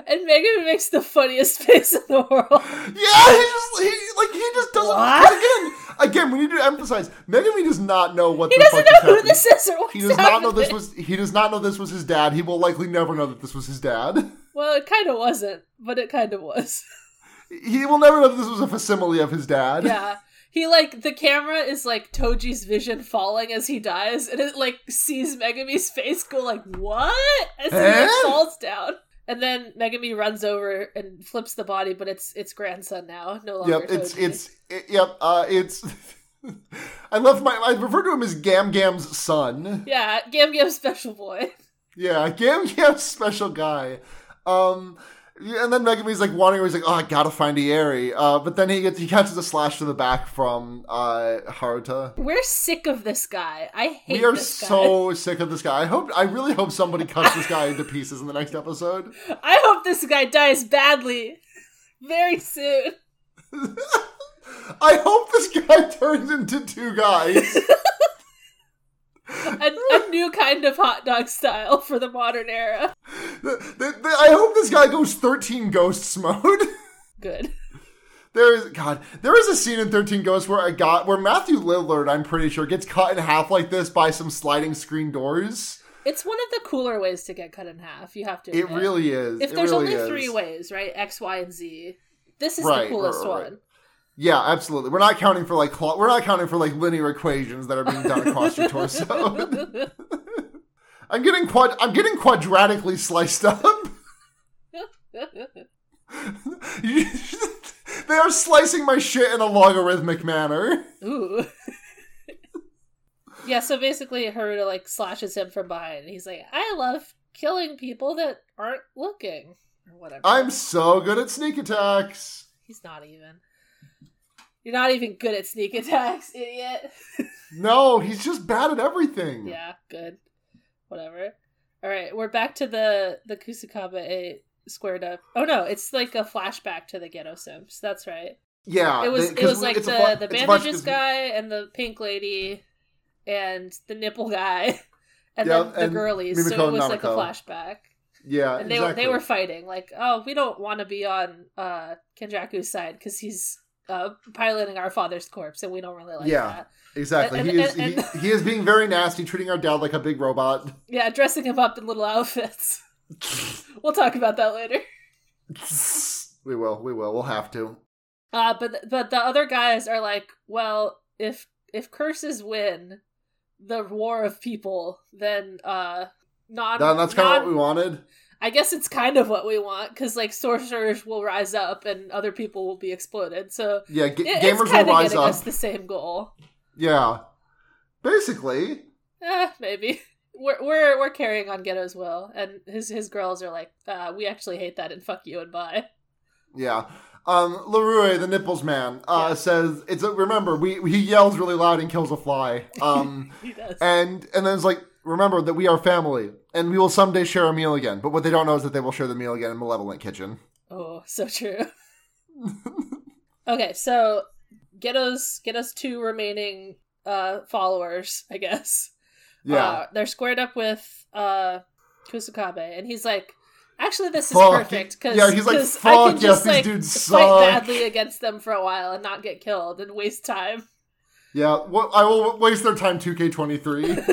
Speaker 2: And Megumi makes the funniest face in the world.
Speaker 1: Yeah, he just he like he just doesn't.
Speaker 2: What?
Speaker 1: Again, again, we need to emphasize: Megumi does not know what
Speaker 2: He
Speaker 1: the
Speaker 2: doesn't know who
Speaker 1: happening.
Speaker 2: this is or what's
Speaker 1: He does not know this was. He does not know this was his dad. He will likely never know that this was his dad.
Speaker 2: Well, it kind of wasn't, but it kind of was.
Speaker 1: He will never know that this was a facsimile of his dad.
Speaker 2: Yeah. He like the camera is like Toji's vision falling as he dies, and it like sees Megumi's face go like what as he like,
Speaker 1: Eh?
Speaker 2: falls down, and then Megumi runs over and flips the body, but it's it's grandson now, no longer.
Speaker 1: Yep. It's
Speaker 2: Toji.
Speaker 1: it's it, yep. Uh, it's. I love my. I refer to him as Gam Gam's son.
Speaker 2: yeah, Gam Gam special boy.
Speaker 1: Yeah, Gam Gam's special guy. Um, and then Megumi's like wandering. He's like, "Oh, I gotta find Ieiri." Uh, but then he gets he catches a slash to the back from uh Haruta.
Speaker 2: We're sick of this guy. I hate
Speaker 1: We are so sick of this guy. I hope. I really hope somebody cuts this guy into pieces in the next episode.
Speaker 2: I hope this guy dies badly, very soon.
Speaker 1: I hope this guy turns into two guys.
Speaker 2: A, a new kind of hot dog style for the modern era.
Speaker 1: The- the- the- I hope this guy goes 13 ghosts mode.
Speaker 2: Good.
Speaker 1: There is God. There is a scene in Thirteen Ghosts where I got where Matthew Lillard, I'm pretty sure, gets cut in half like this by some sliding screen doors.
Speaker 2: It's one of the cooler ways to get cut in half. You have to.
Speaker 1: It really is.
Speaker 2: If
Speaker 1: It
Speaker 2: there's
Speaker 1: really
Speaker 2: only
Speaker 1: is.
Speaker 2: three ways, right? X, Y, and Z. This is
Speaker 1: Right,
Speaker 2: the coolest
Speaker 1: right, right.
Speaker 2: one.
Speaker 1: Yeah, absolutely. We're not counting for like we're not counting for like linear equations that are being done across your torso. I'm getting quad. I'm getting quadratically sliced up. they are slicing my shit in a logarithmic manner.
Speaker 2: Ooh. Yeah, so basically Haruta like slashes him from behind and he's like, I love killing people that aren't looking. Or whatever.
Speaker 1: I'm so good at sneak attacks.
Speaker 2: He's not even. You're not even good at sneak attacks, idiot.
Speaker 1: No, he's just bad at everything.
Speaker 2: yeah, good. Whatever. Alright, we're back to the the Kusakabe squared up. Oh no, it's like a flashback to the Geto sims. That's right.
Speaker 1: Yeah,
Speaker 2: It was
Speaker 1: they-
Speaker 2: it was like the
Speaker 1: fla-
Speaker 2: the
Speaker 1: it's a flash-
Speaker 2: bandages guy and the pink lady and the nipple guy and
Speaker 1: Yeah,
Speaker 2: then the
Speaker 1: and
Speaker 2: girlies. So it was like a flashback.
Speaker 1: Yeah,
Speaker 2: And they
Speaker 1: exactly.
Speaker 2: they were fighting like, "Oh, we don't want to be on uh Kenjaku's side cuz he's uh piloting our father's corpse and we don't really like
Speaker 1: Yeah.
Speaker 2: that."
Speaker 1: exactly.
Speaker 2: and-
Speaker 1: he is
Speaker 2: and-
Speaker 1: he, he is being very nasty, treating our dad like a big robot.
Speaker 2: Yeah, dressing him up in little outfits. we'll talk about that later.
Speaker 1: we will, we will, we'll have to.
Speaker 2: Uh but but the other guys are like, "Well, if if curses win the war of people, then uh non
Speaker 1: That- that's kind of what we wanted.
Speaker 2: I guess it's kind of what we want because like sorcerers will rise up and other people will be exploded. So
Speaker 1: Yeah, g-
Speaker 2: it,
Speaker 1: gamers will rise up.
Speaker 2: us the same goal.
Speaker 1: Yeah, basically.
Speaker 2: Eh, maybe we're we're we're carrying on Geto's will, and his his girls are like, uh, we actually hate that and fuck you and bye.
Speaker 1: Yeah. Um, Larue, the nipples man, uh,
Speaker 2: Yeah.
Speaker 1: says it's a, remember we he yells really loud and kills a fly. Um,
Speaker 2: He does.
Speaker 1: and and then it's like remember that we are family and we will someday share a meal again. But what they don't know is that they will share the meal again in Malevolent Kitchen.
Speaker 2: oh, so true. okay, so Geto's Geto's two remaining uh followers, I guess.
Speaker 1: Yeah.
Speaker 2: Uh, they're squared up with uh Kusakabe, and he's like, actually, this is
Speaker 1: Fuck.
Speaker 2: perfect because
Speaker 1: Yeah, he's like,
Speaker 2: I
Speaker 1: "Fuck,
Speaker 2: can
Speaker 1: yes,
Speaker 2: just
Speaker 1: these
Speaker 2: like
Speaker 1: dudes
Speaker 2: fight
Speaker 1: suck."
Speaker 2: badly against them for a while and not get killed and waste time.
Speaker 1: yeah. Well, I will waste their time. Two K twenty three.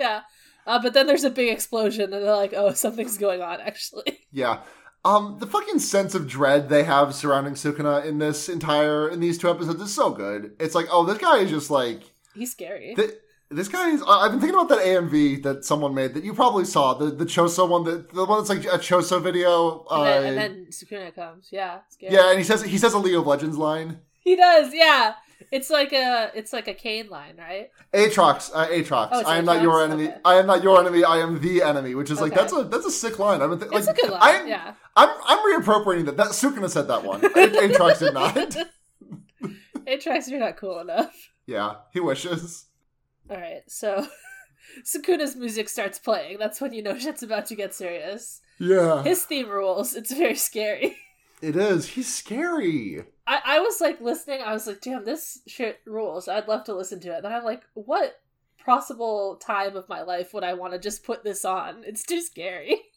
Speaker 2: Yeah. Uh, but then there's a big explosion, and they're like, "Oh, something's going on." Actually,
Speaker 1: Yeah. Um, the fucking sense of dread they have surrounding Sukuna in this entire in these two episodes is so good. It's like, oh, this guy is just like
Speaker 2: he's scary.
Speaker 1: Th- this guy is. I've been thinking about that AMV that someone made that you probably saw the the Choso one, that the one that's like a Choso video.
Speaker 2: and,
Speaker 1: Uh,
Speaker 2: then, and then Sukuna comes. Yeah, scary.
Speaker 1: yeah, and he says he says a League of Legends line.
Speaker 2: he does. Yeah, it's like a it's like a Kayn line, right?
Speaker 1: Aatrox, uh, Aatrox.
Speaker 2: Oh,
Speaker 1: I am not your enemy.
Speaker 2: Okay.
Speaker 1: I am not your enemy. I am the enemy. Which is like
Speaker 2: Okay.
Speaker 1: that's a that's a sick line. Been th-
Speaker 2: It's
Speaker 1: like,
Speaker 2: a good line.
Speaker 1: I'm,
Speaker 2: yeah,
Speaker 1: I'm I'm reappropriating that. That Sukuna said that one. A- Aatrox did not.
Speaker 2: Aatrox, you're not cool enough.
Speaker 1: Yeah, he wishes.
Speaker 2: All right, so Sukuna's music starts playing. That's when you know shit's about to get serious.
Speaker 1: Yeah,
Speaker 2: His theme rules. It's very scary.
Speaker 1: It is. He's scary.
Speaker 2: I, I was like listening. I was like, damn, this shit rules. I'd love to listen to it. Then I'm like, what possible time of my life would I want to just put this on? It's too scary.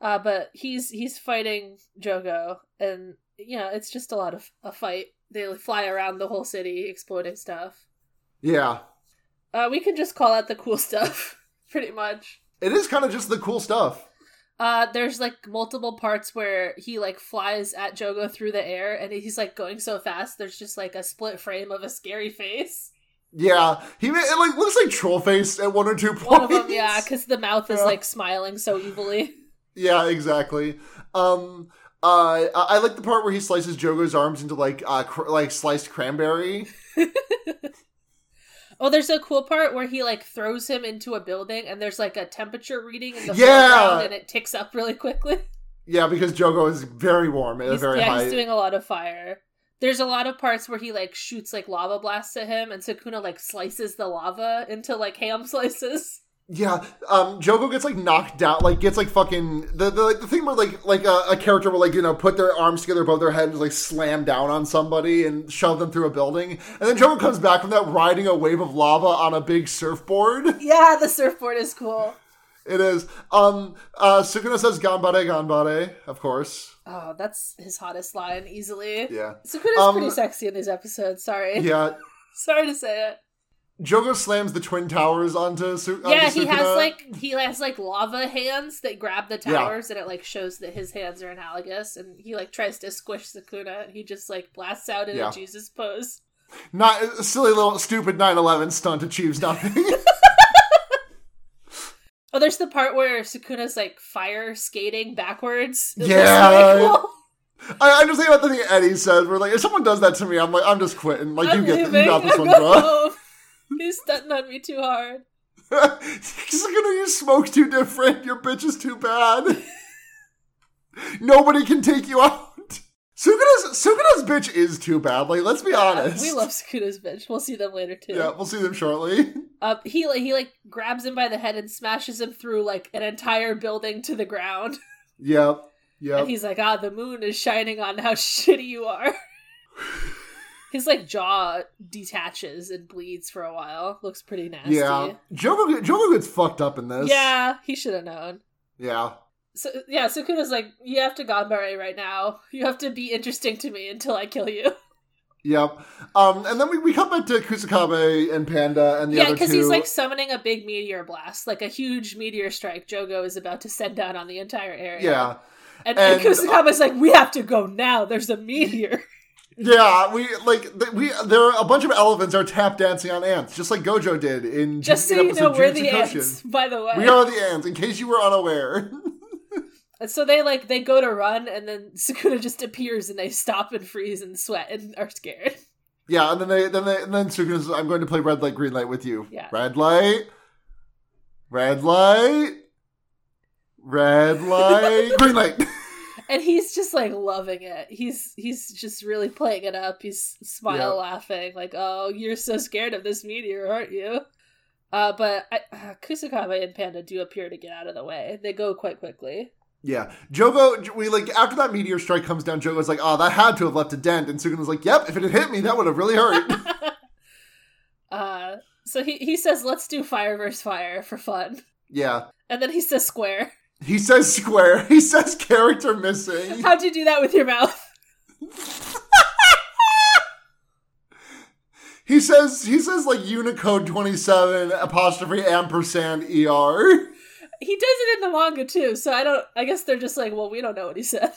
Speaker 2: Uh, but he's he's fighting Jogo, and you know it's just a lot of a fight. They fly around the whole city, exploding stuff.
Speaker 1: Yeah,
Speaker 2: Uh, we can just call out the cool stuff, pretty much.
Speaker 1: it is kind of just the cool stuff.
Speaker 2: Uh, there's like multiple parts where he like flies at Jogo through the air, and he's like going so fast. There's just like a split frame of a scary face.
Speaker 1: Yeah, he it like looks like troll face at one or two points.
Speaker 2: One of them, yeah, because the mouth is
Speaker 1: Yeah.
Speaker 2: like smiling so evilly.
Speaker 1: yeah, exactly. Um, uh, I, I like the part where he slices Jogo's arms into like uh cr- like sliced cranberry.
Speaker 2: Oh, there's a cool part where he like throws him into a building, and there's like a temperature reading in the
Speaker 1: Yeah!
Speaker 2: foreground, and it ticks up really quickly.
Speaker 1: Yeah, because Jogo is very warm at a
Speaker 2: He's,
Speaker 1: very
Speaker 2: yeah,
Speaker 1: high.
Speaker 2: he's doing a lot of fire. There's a lot of parts where he like shoots like lava blasts at him, and Sukuna like slices the lava into like ham slices.
Speaker 1: Yeah, um, Jogo gets like knocked down, like gets like fucking the the, like, the thing where like like a, a character will like you know put their arms together above their head and just, like slam down on somebody and shove them through a building, and then Jogo comes back from that riding a wave of lava on a big surfboard.
Speaker 2: Yeah, the surfboard is cool.
Speaker 1: It is. Um, uh, Sukuna says "ganbare, ganbare," of course.
Speaker 2: Oh, that's his hottest line easily.
Speaker 1: Yeah,
Speaker 2: Sukuna's
Speaker 1: Um,
Speaker 2: pretty sexy in these episodes. Sorry,
Speaker 1: yeah.
Speaker 2: sorry to say it.
Speaker 1: Jogo slams the twin towers onto. Su-
Speaker 2: Yeah,
Speaker 1: onto
Speaker 2: he has like he has like lava hands that grab the
Speaker 1: Yeah.
Speaker 2: towers, and it like shows that his hands are analogous. And he like tries to squish Sukuna, and he just like blasts out in
Speaker 1: Yeah.
Speaker 2: a Jesus pose.
Speaker 1: not a silly little stupid 9/11 stunt achieves nothing.
Speaker 2: Oh, there's the part where Sukuna's like fire skating backwards. It
Speaker 1: Yeah.
Speaker 2: really cool.
Speaker 1: I, I'm just thinking about the thing Eddie says. Where like, if someone does that to me, I'm like, I'm just quitting. Like,
Speaker 2: I'm
Speaker 1: you get, you got this
Speaker 2: I'm
Speaker 1: one, bro.
Speaker 2: He's stunting on me too hard.
Speaker 1: Sukuna, you smoke too different. Your bitch is too bad. Nobody can take you out. Sukuna's Sukuna's bitch is too bad. Like, let's be honest.
Speaker 2: We love Sukuna's bitch. We'll see them later too.
Speaker 1: Yeah, we'll see them shortly.
Speaker 2: Uh, he like he like grabs him by the head and smashes him through like an entire building to the ground.
Speaker 1: Yep. Yep.
Speaker 2: And he's like, "Ah, the moon is shining on how shitty you are." His like jaw detaches and bleeds for a while. Looks pretty nasty.
Speaker 1: yeah. Jogo Jogo gets fucked up in this.
Speaker 2: Yeah, he should have known.
Speaker 1: Yeah.
Speaker 2: So yeah, Sukuna's like, you have to Ganbare right now. You have to be interesting to me until I kill you.
Speaker 1: Yep. Um, and then we, we come back to Kusakabe and Panda and the
Speaker 2: yeah,
Speaker 1: other
Speaker 2: because
Speaker 1: two.
Speaker 2: he's like summoning a big meteor blast, like a huge meteor strike. Jogo is about to send down on the entire area.
Speaker 1: yeah.
Speaker 2: and, and,
Speaker 1: and-
Speaker 2: Kusakabe's like, we have to go now. There's a meteor.
Speaker 1: Yeah, we like th- we there are a bunch of elephants are tap dancing on ants, just like Gojo did in
Speaker 2: Just so you know, we're the
Speaker 1: Kaisen.
Speaker 2: ants. By the way,
Speaker 1: We are the ants, in case you were unaware.
Speaker 2: And so they like they go to run, and then Sukuna just appears, and they stop and freeze and sweat and are scared.
Speaker 1: yeah, and then they then they and then Sukuna says, "I'm going to play red light, green light with you.
Speaker 2: Yeah.
Speaker 1: Red light, red light, red light, green light."
Speaker 2: And he's just like loving it. He's he's just really playing it up. He's smile
Speaker 1: Yeah.
Speaker 2: laughing like, "Oh, you're so scared of this meteor, aren't you?" Uh, but I, uh, Kusakabe and Panda do appear to get out of the way. They go quite quickly.
Speaker 1: Yeah, Jogo. We like after that meteor strike comes down. Jogo's like, "Oh, that had to have left a dent," and Sugan was like, "Yep, if it had hit me, that would have really hurt."
Speaker 2: uh, so he he says, "Let's do fire versus fire for fun,"
Speaker 1: yeah,
Speaker 2: and then he says, "Square."
Speaker 1: He says square. He says character missing.
Speaker 2: How'd you do that with your mouth?
Speaker 1: He says he says like Unicode twenty seven apostrophe ampersand er.
Speaker 2: He does it in the manga too, so I don't. I guess they're just like, well, we don't know what he said.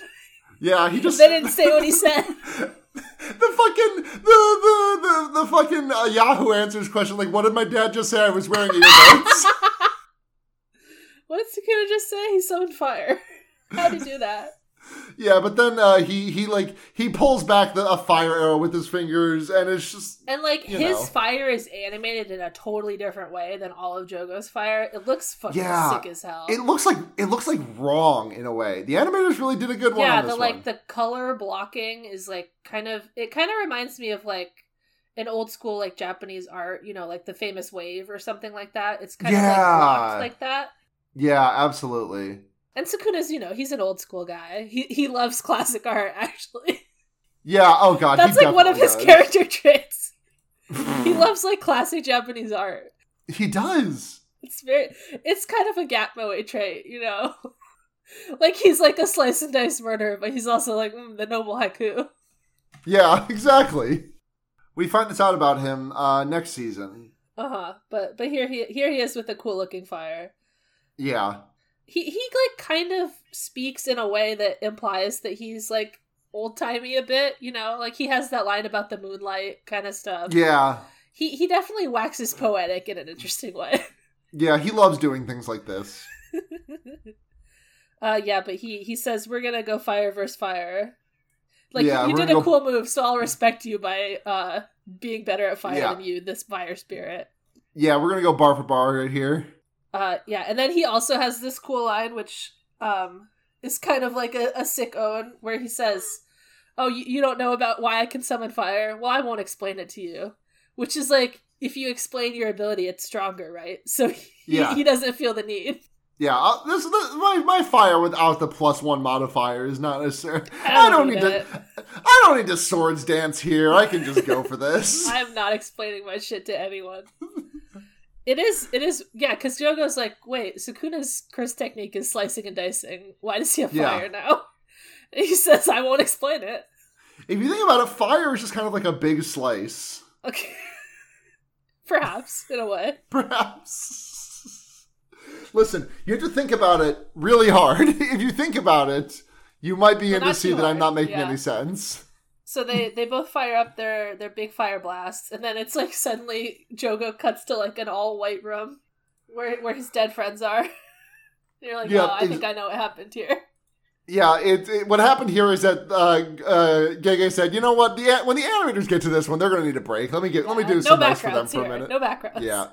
Speaker 1: Yeah, he just
Speaker 2: they didn't say what he said.
Speaker 1: the fucking the the the, the fucking uh, Yahoo answers question like, what did my dad just say? I was wearing earbuds.
Speaker 2: What did Sukuna just say? He summoned fire. How'd he do that?
Speaker 1: yeah, but then uh, he he like he pulls back the, a fire arrow with his fingers, and it's just
Speaker 2: And like his
Speaker 1: know.
Speaker 2: fire is animated in a totally different way than all of Jogo's fire. It looks fucking
Speaker 1: Yeah.
Speaker 2: sick as hell.
Speaker 1: it looks like it looks like wrong in a way. The animators really did a good one
Speaker 2: yeah,
Speaker 1: on this
Speaker 2: the like
Speaker 1: one.
Speaker 2: the color blocking is like kind of it kind of reminds me of like an old school like Japanese art, you know, like the famous wave or something like that. It's kind of like
Speaker 1: Yeah.
Speaker 2: blocked like that.
Speaker 1: Yeah, absolutely.
Speaker 2: And Sukuna's, you know, he's an old school guy. He he loves classic art actually.
Speaker 1: Yeah. Oh god,
Speaker 2: That's like one of his
Speaker 1: definitely
Speaker 2: character traits. He loves like classic Japanese art.
Speaker 1: He does.
Speaker 2: It's very it's kind of a gap moe trait, you know. like he's like a slice and dice murderer, but he's also like mm, the noble haiku.
Speaker 1: Yeah, exactly. We find this out about him uh, next season.
Speaker 2: Uh huh. But but here he here he is with a cool looking fire.
Speaker 1: Yeah.
Speaker 2: He he like kind of speaks in a way that implies that he's like old timey a bit, you know, like he has that line about the moonlight kind of stuff.
Speaker 1: Yeah.
Speaker 2: He he definitely waxes poetic in an interesting way.
Speaker 1: Yeah, he loves doing things like this.
Speaker 2: uh yeah, but he he says we're gonna go fire versus fire. Like
Speaker 1: Yeah,
Speaker 2: you did a
Speaker 1: go-
Speaker 2: cool move, so I'll respect you by uh being better at fire
Speaker 1: Yeah.
Speaker 2: than you, this fire spirit.
Speaker 1: Yeah, we're gonna go bar for bar right here.
Speaker 2: Uh yeah, and then he also has this cool line which um is kind of like a, a sick own where he says, Oh, you, you don't know about why I can summon fire? Well, I won't explain it to you. Which is like if you explain your ability, it's stronger, right? So he,
Speaker 1: Yeah.
Speaker 2: he doesn't feel the need.
Speaker 1: Yeah, uh, this, this my my fire without the plus one modifier is not necessary.
Speaker 2: I
Speaker 1: I
Speaker 2: don't
Speaker 1: don't
Speaker 2: need
Speaker 1: need to. I don't need to swords dance here. I can just go for this.
Speaker 2: I'm not explaining my shit to anyone. It is, it is, yeah, because Jogo's like, wait, Sukuna's curse technique is slicing and dicing. Why does he have
Speaker 1: Yeah.
Speaker 2: fire now? And he says, I won't explain it.
Speaker 1: If you think about it, fire is just kind of like a big slice,
Speaker 2: Okay. Perhaps, in a way.
Speaker 1: perhaps. Listen, you have to think about it really hard. if you think about it, you might be
Speaker 2: Well,
Speaker 1: in to see
Speaker 2: too
Speaker 1: that I'm not making
Speaker 2: yeah.
Speaker 1: any sense.
Speaker 2: So they, they both fire up their, their big fire blasts, and then it's like suddenly Jogo cuts to like an all white room where where his dead friends are. You're like,
Speaker 1: Yeah,
Speaker 2: oh, I think I know what happened here.
Speaker 1: Yeah, it, it, what happened here is that uh, uh, Gege said, "You know what? The when the animators get to this one, they're going to need a break. Let me get let me do
Speaker 2: no
Speaker 1: some nice for them for a minute."
Speaker 2: No backgrounds.
Speaker 1: Yeah,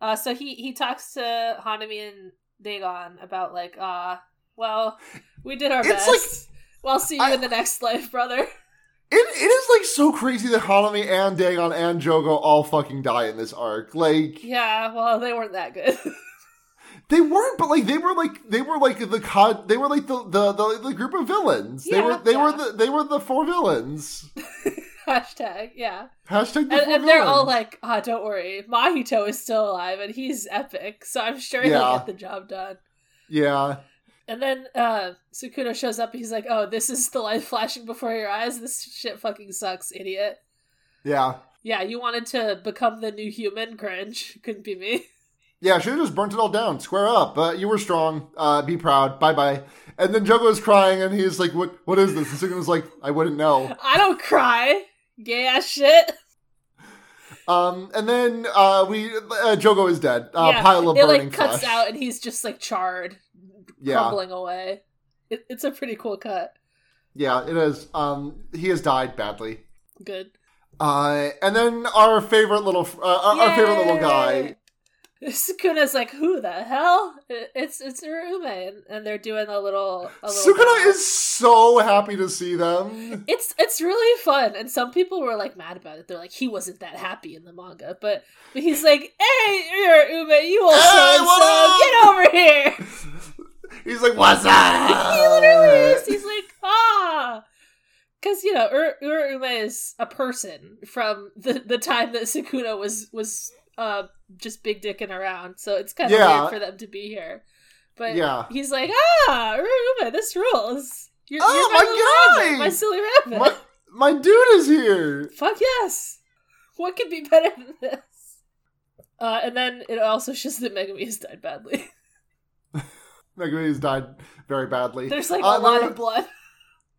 Speaker 2: Uh, so he he talks to Hanami and Dagon about like, uh, well, we did our
Speaker 1: It's
Speaker 2: best.
Speaker 1: like-
Speaker 2: well, see you
Speaker 1: I-
Speaker 2: in the next life, brother.
Speaker 1: it, it is like so crazy that Hanami and Dagon and Jogo all fucking die in this arc. Like
Speaker 2: Yeah, well, they weren't that good.
Speaker 1: they weren't, but like they were like they were like the cod. They were like the the, the, the group of villains. they
Speaker 2: Yeah,
Speaker 1: were they were the they were the four villains.
Speaker 2: Hashtag, yeah.
Speaker 1: Hashtag the
Speaker 2: And, and they're all like, ah, don't worry, Mahito is still alive and he's epic, so I'm sure
Speaker 1: Yeah.
Speaker 2: he'll get the job done.
Speaker 1: yeah.
Speaker 2: And then uh Sukuna shows up he's like, oh, this is the light flashing before your eyes? This shit fucking sucks, idiot.
Speaker 1: Yeah.
Speaker 2: Yeah, you wanted to become the new human, cringe. Couldn't be me.
Speaker 1: Yeah, should have just burnt it all down. Square up. But you were strong. Uh, be proud. Bye bye. And then Jogo is crying, and he's like, "What? What is this?" And Sukuna's like, "I wouldn't know."
Speaker 2: I don't cry. Gay ass shit.
Speaker 1: Um, and then uh, we uh, Jogo is dead. Uh,
Speaker 2: yeah,
Speaker 1: pile of
Speaker 2: it
Speaker 1: burning
Speaker 2: like cuts
Speaker 1: flesh.
Speaker 2: out and he's just like charred,
Speaker 1: Yeah,
Speaker 2: crumbling away. It, it's a pretty cool cut.
Speaker 1: yeah, it is. Um, he has died badly.
Speaker 2: Good.
Speaker 1: Uh, and then our favorite little, uh, our, favorite little guy.
Speaker 2: Sukuna's like, who the hell? It's it's Uraume, and, they're doing a little. A little
Speaker 1: Sukuna
Speaker 2: dance.
Speaker 1: is so happy to see them.
Speaker 2: It's it's really fun, and some people were like mad about it. They're like, he wasn't that happy in the manga, but, but he's like, "Hey, you're Ume, you old
Speaker 1: Hey,
Speaker 2: so and
Speaker 1: what
Speaker 2: so,
Speaker 1: up?"
Speaker 2: get over here!"
Speaker 1: He's like, "What's up?"
Speaker 2: he literally is. He's like, ah. Because you know, Ur- Uraume is a person from the, the time that Sukuna was was uh just big dicking around, so it's kind of
Speaker 1: Yeah.
Speaker 2: weird for them to be here. But
Speaker 1: Yeah.
Speaker 2: he's like, ah, Uraume, this rules. You're,
Speaker 1: Oh,
Speaker 2: you're
Speaker 1: my
Speaker 2: little
Speaker 1: guy!
Speaker 2: rabbit, my silly rabbit.
Speaker 1: My my dude is here.
Speaker 2: Fuck yes. What could be better than this? Uh, and then it also shows that Megumi has died badly.
Speaker 1: Megumi has died very badly.
Speaker 2: There's like
Speaker 1: Uh,
Speaker 2: a lot of blood.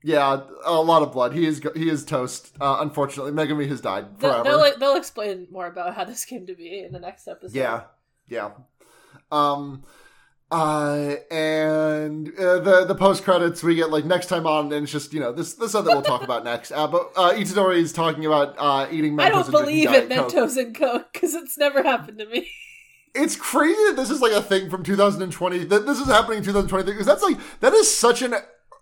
Speaker 1: Yeah, a lot of blood. He is he is toast. Uh, unfortunately, Megumi has died
Speaker 2: They'll,
Speaker 1: forever.
Speaker 2: they'll, they'll explain more about how this came to be in the next episode.
Speaker 1: yeah, yeah. Um, uh, and uh, the the post credits we get like next time on, and it's just you know this this other we'll talk about next. Uh, but uh, Itadori is talking about uh eating. Mentos
Speaker 2: I don't believe in
Speaker 1: Diet Coke.
Speaker 2: Mentos and Coke because it's never happened to me.
Speaker 1: It's crazy that this is like a thing from 2020. That this is happening in 2023 because that's like that is such an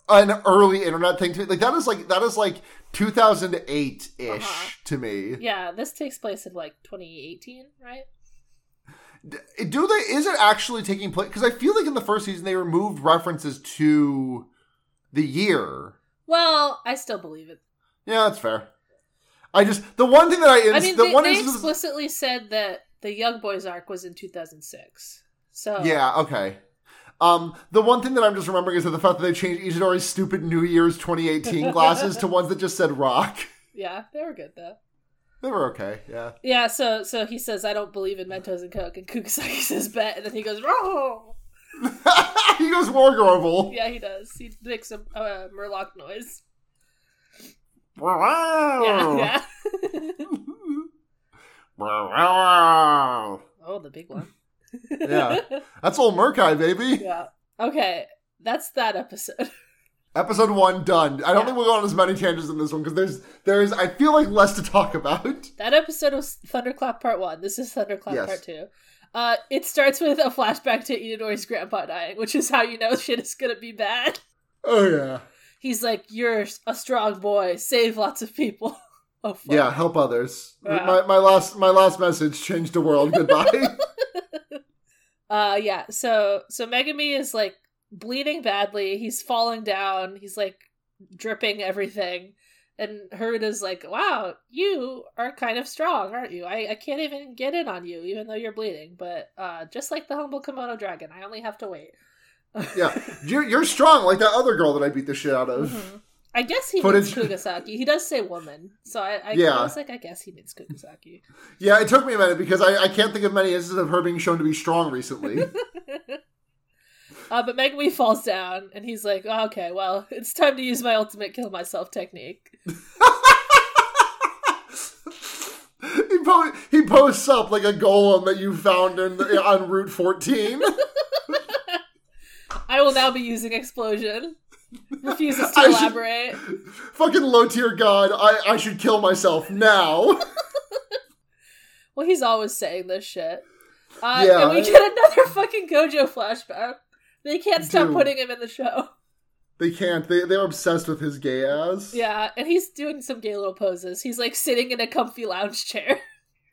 Speaker 1: an early internet thing to me. Like that is like that is like 2008 ish
Speaker 2: Uh-huh.
Speaker 1: to me.
Speaker 2: Yeah, this takes place in like 2018, right?
Speaker 1: Do they? Is it actually taking place? Because I feel like in the first season they removed references to the year.
Speaker 2: Well, I still believe it.
Speaker 1: Yeah, that's fair. I just the one thing that I,
Speaker 2: I mean,
Speaker 1: the
Speaker 2: they,
Speaker 1: one
Speaker 2: they explicitly said that the Young Boys arc was in 2006. So
Speaker 1: Yeah, okay. Um, the one thing that I'm just remembering is that the fact that they changed Itadori's stupid New Year's 2018 glasses to ones that just said rock.
Speaker 2: yeah, they were good though.
Speaker 1: They were okay, yeah.
Speaker 2: Yeah, so so he says I don't believe in Mentos and Coke, and Kugisaki says bet, and then he goes oh.
Speaker 1: he goes Wargorble.
Speaker 2: Yeah, he does. He makes a uh, Murloc noise. Yeah, yeah. Oh, the big one.
Speaker 1: Yeah. That's old Murkai, baby.
Speaker 2: yeah. Okay, that's that episode.
Speaker 1: Episode one done. I don't
Speaker 2: Yeah.
Speaker 1: think we'll go on as many tangents in this one because there's there's I feel like less to talk about.
Speaker 2: That episode was Thunderclap Part One. This is Thunderclap
Speaker 1: Yes.
Speaker 2: Part Two. Uh, it starts with a flashback to Itadori's grandpa dying, which is how you know shit is gonna be bad.
Speaker 1: Oh yeah.
Speaker 2: He's like, "You're a strong boy. Save lots of people." Oh fuck.
Speaker 1: Yeah, help others.
Speaker 2: Yeah.
Speaker 1: My, my last my last message changed the world. Goodbye.
Speaker 2: Uh, yeah. So so Megumi is like bleeding badly. He's falling down. He's like dripping everything. And Haruta's like, "Wow, you are kind of strong, aren't you? I, I can't even get in on you, even though you're bleeding. But uh, just like the humble kimono dragon, I only have to wait."
Speaker 1: yeah, you're, you're strong like that other girl that I beat the shit out of.
Speaker 2: Mhm. I guess he
Speaker 1: Footage-
Speaker 2: means Kugisaki. He does say woman, so I, I,
Speaker 1: Yeah.
Speaker 2: I was like, I guess he means Kugisaki.
Speaker 1: Yeah, it took me a minute because I, I can't think of many instances of her being shown to be strong recently.
Speaker 2: uh, but Megumi falls down, and he's like, oh, "Okay, well, it's time to use my ultimate kill myself technique."
Speaker 1: he, po- he posts up like a golem that you found in the, on Route 14.
Speaker 2: I will now be using explosion. Refuses to
Speaker 1: I should-
Speaker 2: elaborate.
Speaker 1: Fucking low tier god, I, I should kill myself now.
Speaker 2: Well, he's always saying this shit. Uh,
Speaker 1: Yeah.
Speaker 2: And we get another fucking Gojo flashback. They can't stop
Speaker 1: Dude.
Speaker 2: putting him in the show.
Speaker 1: they can't. They, they're obsessed with his gay ass.
Speaker 2: Yeah, and he's doing some gay little poses. He's like sitting in a comfy lounge chair.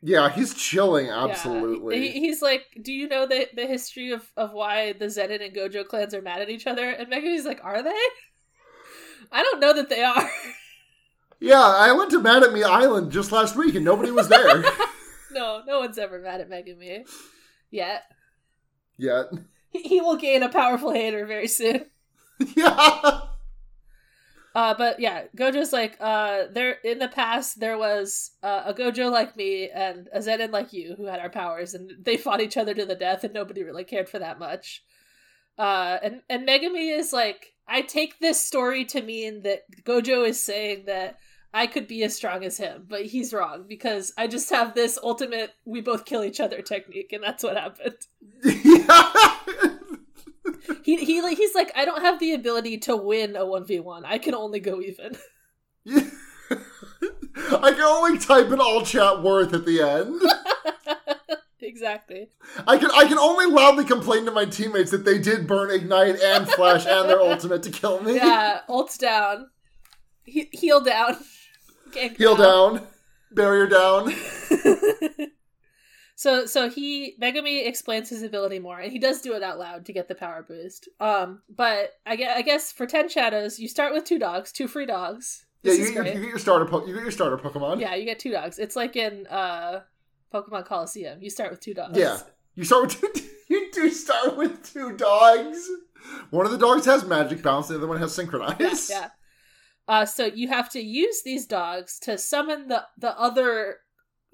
Speaker 1: Yeah, he's chilling,
Speaker 2: Yeah.
Speaker 1: absolutely.
Speaker 2: He, he's like, Do you know the, the history of, of why the Zenin and Gojo clans are mad at each other? And Megumi's like, Are they? I don't know that they are.
Speaker 1: Yeah, I went to Mad at Me Island just last week and nobody was there
Speaker 2: no, no one's ever mad at Megumi. Yet.
Speaker 1: yet.
Speaker 2: He, he will gain a powerful hater very soon.
Speaker 1: Yeah.
Speaker 2: Uh, but yeah, Gojo's like, uh, there in the past there was uh, a Gojo like me and a Zenin like you who had our powers, and they fought each other to the death, and nobody really cared for that much. Uh, and and Megumi is like, I take this story to mean that Gojo is saying that I could be as strong as him, but he's wrong because I just have this ultimate we both kill each other technique, and that's what happened. He he like he's like, I don't have the ability to win a one v one. I can only go even.
Speaker 1: I can only type in all chat worth at the end.
Speaker 2: exactly.
Speaker 1: I can I can only loudly complain to my teammates that they did burn ignite and flash and their ultimate to kill me.
Speaker 2: Yeah, ults down, he- heal down, gank
Speaker 1: Heal down, barrier down.
Speaker 2: So so he Megumi explains his ability more, and he does do it out loud to get the power boost. Um, but I guess, I guess for ten shadows, you start with two dogs, two free dogs.
Speaker 1: Yeah, you, you, you get your starter po- you get your starter Pokemon.
Speaker 2: Yeah, you get two dogs. It's like in uh Pokemon Colosseum. You start with two dogs.
Speaker 1: Yeah. You start with two you do start with two dogs. One of the dogs has magic bounce, the other one has synchronize.
Speaker 2: yeah, yeah. Uh, so you have to use these dogs to summon the the other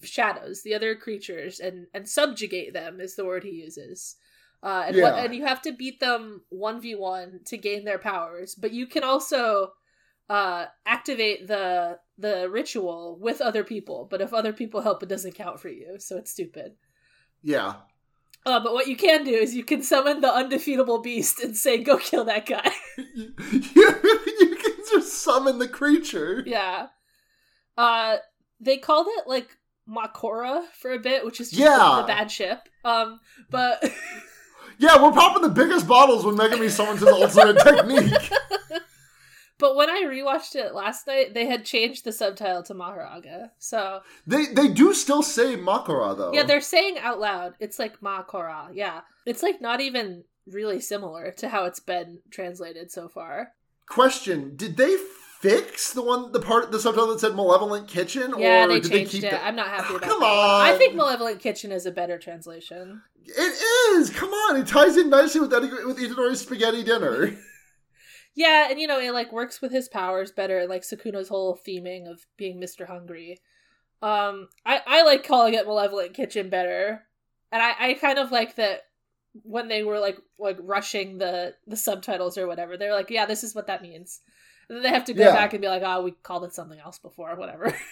Speaker 2: shadows, the other creatures, and and subjugate them is the word he uses. Uh, and what, and you have to beat them one v one to gain their powers. But you can also uh, activate the the ritual with other people. But if other people help, it doesn't count for you, so it's stupid.
Speaker 1: Yeah.
Speaker 2: Uh, but what you can do is you can summon the undefeatable beast and say, "Go kill that guy."
Speaker 1: you, you can just summon the creature.
Speaker 2: Yeah. Uh they called it like Makora for a bit, which is just
Speaker 1: Yeah.
Speaker 2: the, the bad ship. Um but
Speaker 1: Yeah, we're popping the biggest bottles when Megumi summons his ultimate technique.
Speaker 2: but when I rewatched it last night, they had changed the subtitle to Mahoraga. So
Speaker 1: They they do still say Makara though.
Speaker 2: yeah, they're saying out loud, it's like Makora. Yeah. It's like not even really similar to how it's been translated so far.
Speaker 1: Question: Did they fix the one the part the subtitle that said "Malevolent Kitchen"?
Speaker 2: Yeah,
Speaker 1: or
Speaker 2: they
Speaker 1: did
Speaker 2: changed
Speaker 1: they keep
Speaker 2: it.
Speaker 1: the-
Speaker 2: I'm not happy
Speaker 1: Oh,
Speaker 2: about
Speaker 1: come
Speaker 2: that. one. I think Malevolent Kitchen is a better translation.
Speaker 1: It is. Come on, it ties in nicely with Eddie, with Itadori's spaghetti dinner.
Speaker 2: Yeah, and you know, it like works with his powers better, like Sukuna's whole theming of being Mr. Hungry. Um I, I like calling it Malevolent Kitchen better. And I, I kind of like that when they were like like rushing the the subtitles or whatever, they're like, Yeah, this is what that means. And then they have to go
Speaker 1: Yeah.
Speaker 2: back and be like, oh, we called it something else before, or whatever.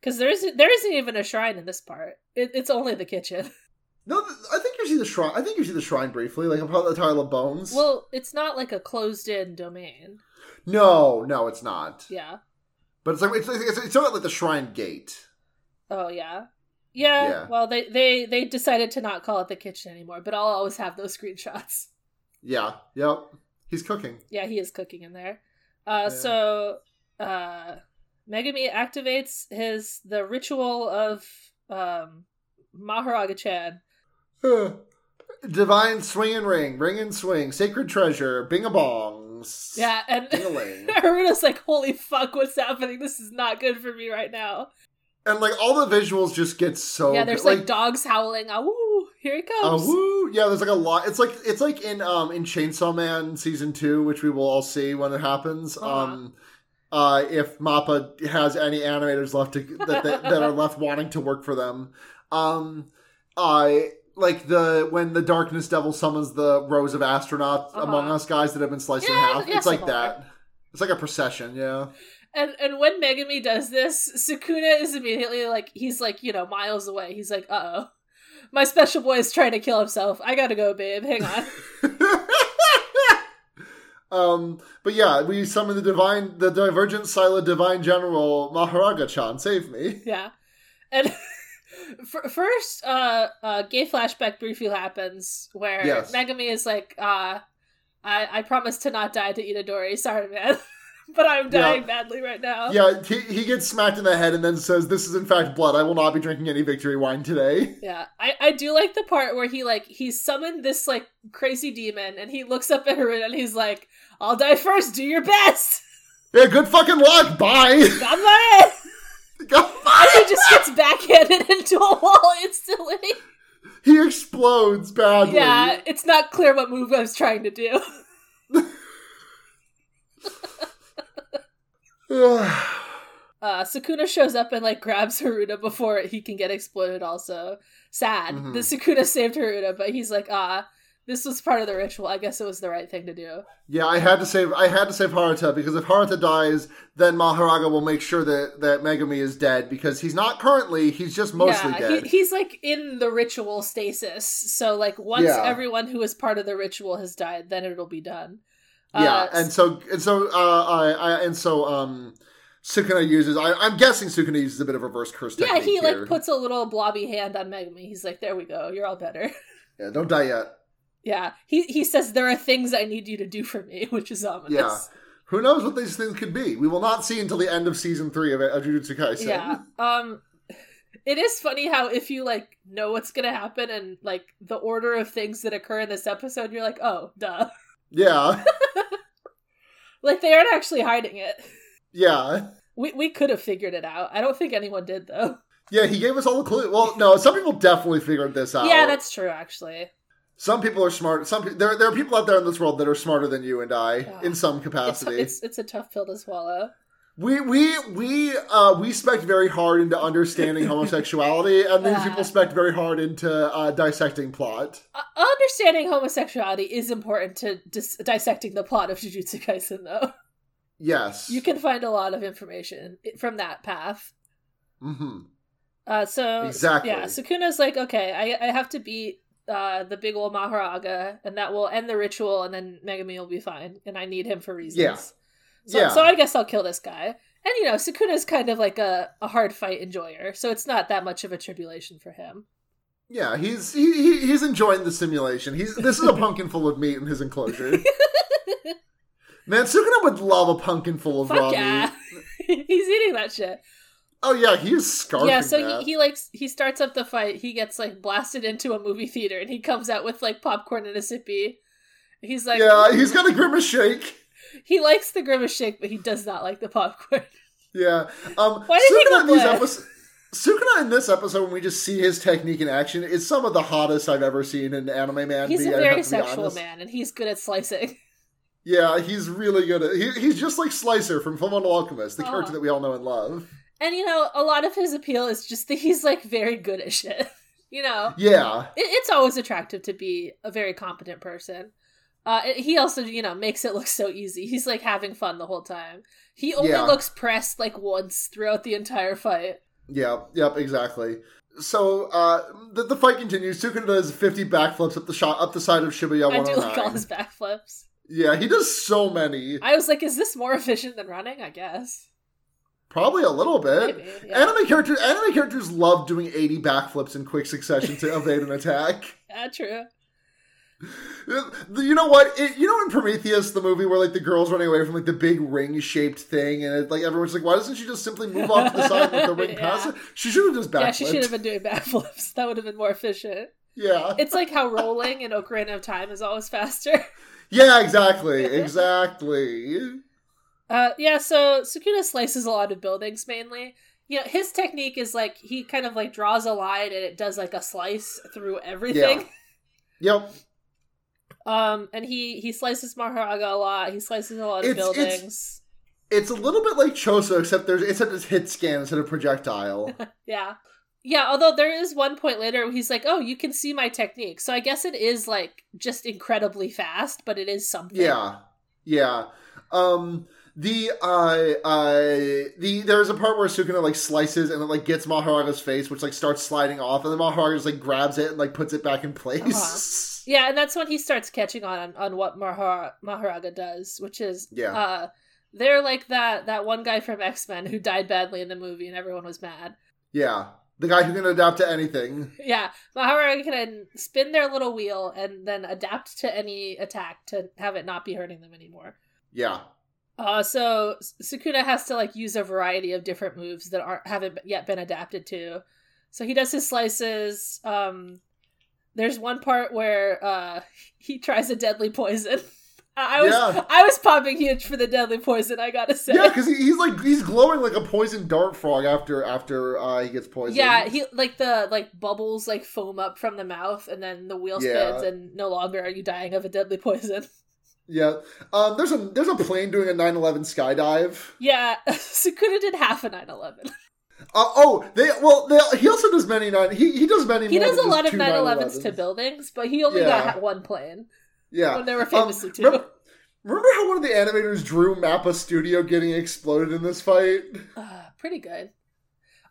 Speaker 2: Because there isn't there isn't even a shrine in this part. It, it's only the kitchen.
Speaker 1: No, I think you see the shrine. I think you see the shrine briefly, like about the Tower of Bones.
Speaker 2: Well, it's not like a closed in domain.
Speaker 1: no, no, it's not.
Speaker 2: Yeah.
Speaker 1: But it's like it's like, it's, it's of like the shrine gate.
Speaker 2: Oh yeah. yeah.
Speaker 1: Yeah.
Speaker 2: Well, they they they decided to not call it the kitchen anymore, but I'll always have those screenshots.
Speaker 1: Yeah. Yep. He's cooking.
Speaker 2: Yeah, he is cooking in there. Uh,
Speaker 1: Yeah.
Speaker 2: so uh, Megumi activates his the ritual of um, Mahoraga-chan.
Speaker 1: Divine swing and ring, ring and swing, sacred treasure, bing a bongs.
Speaker 2: Yeah, and. Haruna's like, "Holy fuck, what's happening? This is not good for me right now."
Speaker 1: And like all the visuals just get so
Speaker 2: yeah, there's
Speaker 1: good.
Speaker 2: like, dogs howling. Ah! Here he
Speaker 1: Uh,
Speaker 2: comes.
Speaker 1: woo! Yeah, there's like a lot. It's like it's like in um in Chainsaw Man season two, which we will all see when it happens.
Speaker 2: Uh-huh.
Speaker 1: Um, uh, if Mappa has any animators left to that that, that are left wanting to work for them, um, I like the when the Darkness Devil summons the rows of astronauts
Speaker 2: Uh-huh.
Speaker 1: among us guys that have been sliced in half.
Speaker 2: yeah,
Speaker 1: it's like that. It's like a procession. Yeah.
Speaker 2: And and when Megumi does this, Sukuna is immediately like he's like, you know, miles away. He's like, uh oh. My special boy is trying to kill himself. I gotta go, babe. Hang on.
Speaker 1: Um, but yeah, we summon the divine, the divergent Sila divine general Mahoraga-chan. Save me.
Speaker 2: Yeah, and f- first, uh, uh, gay flashback briefly happens where
Speaker 1: Yes.
Speaker 2: Megumi is like, uh, I I promise to not die to Itadori. Sorry, man, but I'm dying
Speaker 1: Yeah.
Speaker 2: badly right now.
Speaker 1: Yeah, he, he gets smacked in the head and then says, "This is in fact blood. I will not be drinking any victory wine today."
Speaker 2: Yeah, I, I do like the part where he like he summoned this like crazy demon and he looks up at her and he's like, "I'll die first. Do your best."
Speaker 1: Yeah, good fucking luck. Bye.
Speaker 2: Ganbare!
Speaker 1: Go-
Speaker 2: And he just gets backhanded into a wall instantly.
Speaker 1: he explodes badly.
Speaker 2: Yeah, it's not clear what move I was trying to do. Uh, Sukuna shows up and like grabs Haruta before he can get exploded. Also, sad.
Speaker 1: Mhm.
Speaker 2: The Sukuna saved Haruta, but he's like, ah, this was part of the ritual. I guess it was the right thing to do.
Speaker 1: yeah, I had to save. I had to save Haruta because if Haruta dies, then Mahoraga will make sure that that Megumi is dead because he's not currently. He's just mostly
Speaker 2: yeah,
Speaker 1: dead.
Speaker 2: He, he's like in the ritual stasis. So like once
Speaker 1: Yeah.
Speaker 2: everyone who is part of the ritual has died, then it'll be done.
Speaker 1: Yeah,
Speaker 2: Uh,
Speaker 1: and so and so uh, I, I and so um. Sukuna uses. I, I'm guessing Sukuna uses a bit of reverse curse
Speaker 2: yeah, he
Speaker 1: here.
Speaker 2: like puts a little blobby hand on Megumi. He's like, "There we go. You're all better."
Speaker 1: Yeah, don't die yet.
Speaker 2: yeah, he he says there are things I need you to do for me, which is ominous.
Speaker 1: Yeah. Who knows what these things could be? We will not see until the end of season three of, of Jujutsu Kaisen.
Speaker 2: Yeah. Um it is funny how if you like know what's gonna happen and like the order of things that occur in this episode, you're like, oh duh.
Speaker 1: Yeah.
Speaker 2: Like they aren't actually hiding it.
Speaker 1: Yeah.
Speaker 2: We we could have figured it out. I don't think anyone did though.
Speaker 1: Yeah, he gave us all the clues. Well, no, some people definitely figured this out.
Speaker 2: Yeah, that's true actually.
Speaker 1: some people are smart. Some pe- there there are people out there in this world that are smarter than you and I
Speaker 2: Yeah.
Speaker 1: in some
Speaker 2: It's,
Speaker 1: capacity.
Speaker 2: it's it's a tough pill to swallow.
Speaker 1: We we we uh we spec very hard into understanding homosexuality, and these people spec very hard into uh, dissecting plot.
Speaker 2: Uh, understanding homosexuality is important to dis- dissecting the plot of Jujutsu Kaisen though.
Speaker 1: Yes.
Speaker 2: You can find a lot of information from that path.
Speaker 1: hmm
Speaker 2: Uh, so
Speaker 1: Exactly.
Speaker 2: yeah, Sukuna's like, okay, I I have to beat uh the big old Mahoraga, and that will end the ritual, and then Megumi will be fine, and I need him for reasons.
Speaker 1: Yeah.
Speaker 2: So,
Speaker 1: Yeah.
Speaker 2: so I guess I'll kill this guy. And you know, Sukuna's kind of like a, a hard fight enjoyer, so it's not that much of a tribulation for him.
Speaker 1: Yeah, he's he, he he's enjoying the simulation. He's this is a pumpkin full of meat in his enclosure. Man, Sukuna would love a pumpkin full of raw
Speaker 2: yeah.
Speaker 1: meat.
Speaker 2: He's eating that shit.
Speaker 1: Oh yeah, he's is scarfing
Speaker 2: yeah, so
Speaker 1: that.
Speaker 2: he, he like he starts up the fight, he gets like blasted into a movie theater and he comes out with like popcorn and a sippy. He's like
Speaker 1: yeah, he's got a grimace shake.
Speaker 2: He likes the grimace shake, but he does not like the popcorn.
Speaker 1: Yeah. Um
Speaker 2: Why did he go
Speaker 1: these episodes Sukuna in this episode, when we just see his technique in action, is some of the hottest I've ever seen in anime man.
Speaker 2: He's
Speaker 1: be,
Speaker 2: a very
Speaker 1: have to be
Speaker 2: sexual man, and he's good at slicing.
Speaker 1: Yeah, he's really good at. He, he's just like Slicer from Fullmetal Alchemist, the
Speaker 2: Oh.
Speaker 1: character that we all know and love.
Speaker 2: And you know, a lot of his appeal is just that he's like very good at shit. you know,
Speaker 1: Yeah,
Speaker 2: it, it's always attractive to be a very competent person. Uh, he also, you know, makes it look so easy. He's like having fun the whole time. He only
Speaker 1: Yeah.
Speaker 2: looks pressed like once throughout the entire fight.
Speaker 1: yeah, yep, exactly. So uh, the, the fight continues. Sukuna does fifty backflips up the shot up the side of Shibuya
Speaker 2: I do like all his backflips.
Speaker 1: Yeah, he does so many.
Speaker 2: I was like, is this more efficient than running? I guess.
Speaker 1: Probably a little bit.
Speaker 2: Maybe. Yeah,
Speaker 1: Anime characters, anime characters love doing eighty backflips in quick succession to evade an attack.
Speaker 2: yeah true.
Speaker 1: You know what? It, you know in Prometheus, the movie where like the girl's running away from like the big ring shaped thing, and it, like everyone's like, why doesn't she just simply move off to the side and let the ring
Speaker 2: Yeah.
Speaker 1: pass it? She should have just backflipped.
Speaker 2: Yeah, she should have been doing backflips. That would have been more efficient.
Speaker 1: Yeah.
Speaker 2: It's like how rolling in Ocarina of Time is always faster.
Speaker 1: Yeah, exactly. Exactly.
Speaker 2: Uh, yeah, so Sukuna slices a lot of buildings mainly. You know, his technique is like he kind of like draws a line and it does like a slice through everything.
Speaker 1: Yep.
Speaker 2: Um, and he he slices Mahoraga a lot. He slices a lot of
Speaker 1: It's- it's-
Speaker 2: buildings.
Speaker 1: It's a little bit like Choso, except there's except it's hit scan instead of projectile.
Speaker 2: Yeah. Yeah, although there is one point later where he's like, "Oh, you can see my technique." So I guess it is like just incredibly fast, but it is something.
Speaker 1: Yeah, yeah. Um, the uh, uh, the there's a part where Sukuna like slices and it like gets Mahoraga's face, which like starts sliding off, and then Mahoraga just like grabs it and like puts it back in place.
Speaker 2: Yeah, and that's when he starts catching on on, what Mahara, Mahoraga does, which is
Speaker 1: Yeah.
Speaker 2: uh they're like that that one guy from X-Men who died badly in the movie and everyone was mad.
Speaker 1: Yeah. The guy who can adapt to anything.
Speaker 2: Yeah, Mahoraga can spin their little wheel and then adapt to any attack to have it not be hurting them anymore.
Speaker 1: Yeah.
Speaker 2: Uh, so Sukuna has to like use a variety of different moves that aren't haven't yet been adapted to. So he does his slices. Um, there's one part where uh, he tries a deadly poison. I was
Speaker 1: Yeah.
Speaker 2: I was popping huge for the deadly poison. I gotta say.
Speaker 1: Yeah, because he, he's like he's glowing like a poison dart frog after after uh, he gets poisoned.
Speaker 2: Yeah, he like the like bubbles like foam up from the mouth, and then the wheel
Speaker 1: Yeah.
Speaker 2: spins, and no longer are you dying of a deadly poison.
Speaker 1: yeah. Um, there's a there's a plane doing a 9/11 skydive.
Speaker 2: Yeah, Sukuna did half a 9/11.
Speaker 1: Uh, oh, they well they, he also does many nine. He he does many.
Speaker 2: He does a lot of
Speaker 1: two
Speaker 2: 9/11s to buildings, but he only
Speaker 1: Yeah.
Speaker 2: got one plane.
Speaker 1: Yeah.
Speaker 2: When they were
Speaker 1: Um,
Speaker 2: famously two.
Speaker 1: remember, remember how one of the animators drew Mappa Studio getting exploded in this fight?
Speaker 2: Uh, pretty good.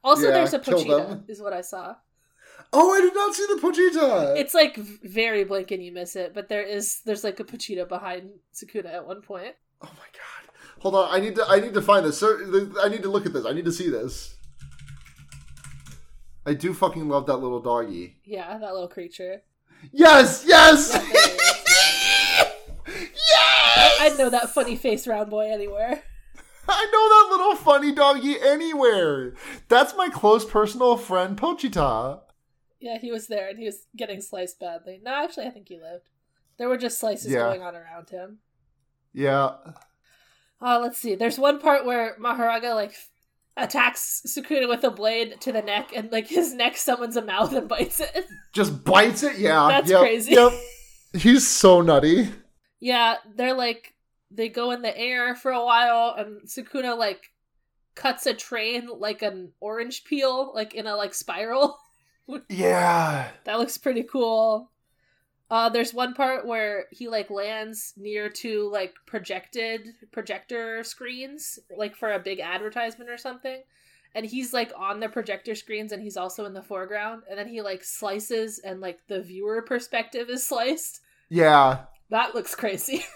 Speaker 2: Also,
Speaker 1: Yeah,
Speaker 2: there's a Pochita, is what I saw.
Speaker 1: Oh, I did not see the Pochita.
Speaker 2: It's like very blink and you miss it, but there is there's like a Pochita behind Sukuna at one point.
Speaker 1: Oh my god! Hold on, I need to I need to find this. I need to look at this. I need to see this. I do fucking love that little doggy.
Speaker 2: Yeah, that little creature.
Speaker 1: Yes, yes,
Speaker 2: Yeah, there it is.
Speaker 1: yes.
Speaker 2: I'd know that funny face round boy anywhere.
Speaker 1: I know that little funny doggy anywhere. That's my close personal friend Pochita.
Speaker 2: Yeah, he was there and he was getting sliced badly. No, actually, I think he lived. There were just slices
Speaker 1: Yeah.
Speaker 2: going on around him.
Speaker 1: Yeah.
Speaker 2: Uh, let's see. There's one part where Maharaga like attacks Sukuna with a blade to the neck, and like his neck summons a mouth and bites it.
Speaker 1: Just bites it. Yeah.
Speaker 2: That's
Speaker 1: yep,
Speaker 2: crazy.
Speaker 1: Yep. He's so nutty.
Speaker 2: Yeah, they're like they go in the air for a while, and Sukuna like cuts a train like an orange peel, like in a like spiral.
Speaker 1: Yeah.
Speaker 2: that looks pretty cool. Uh, there's one part where he like lands near to like projected projector screens, like for a big advertisement or something. And he's like on the projector screens and he's also in the foreground. And then he like slices and like the viewer perspective is sliced.
Speaker 1: Yeah.
Speaker 2: That looks crazy.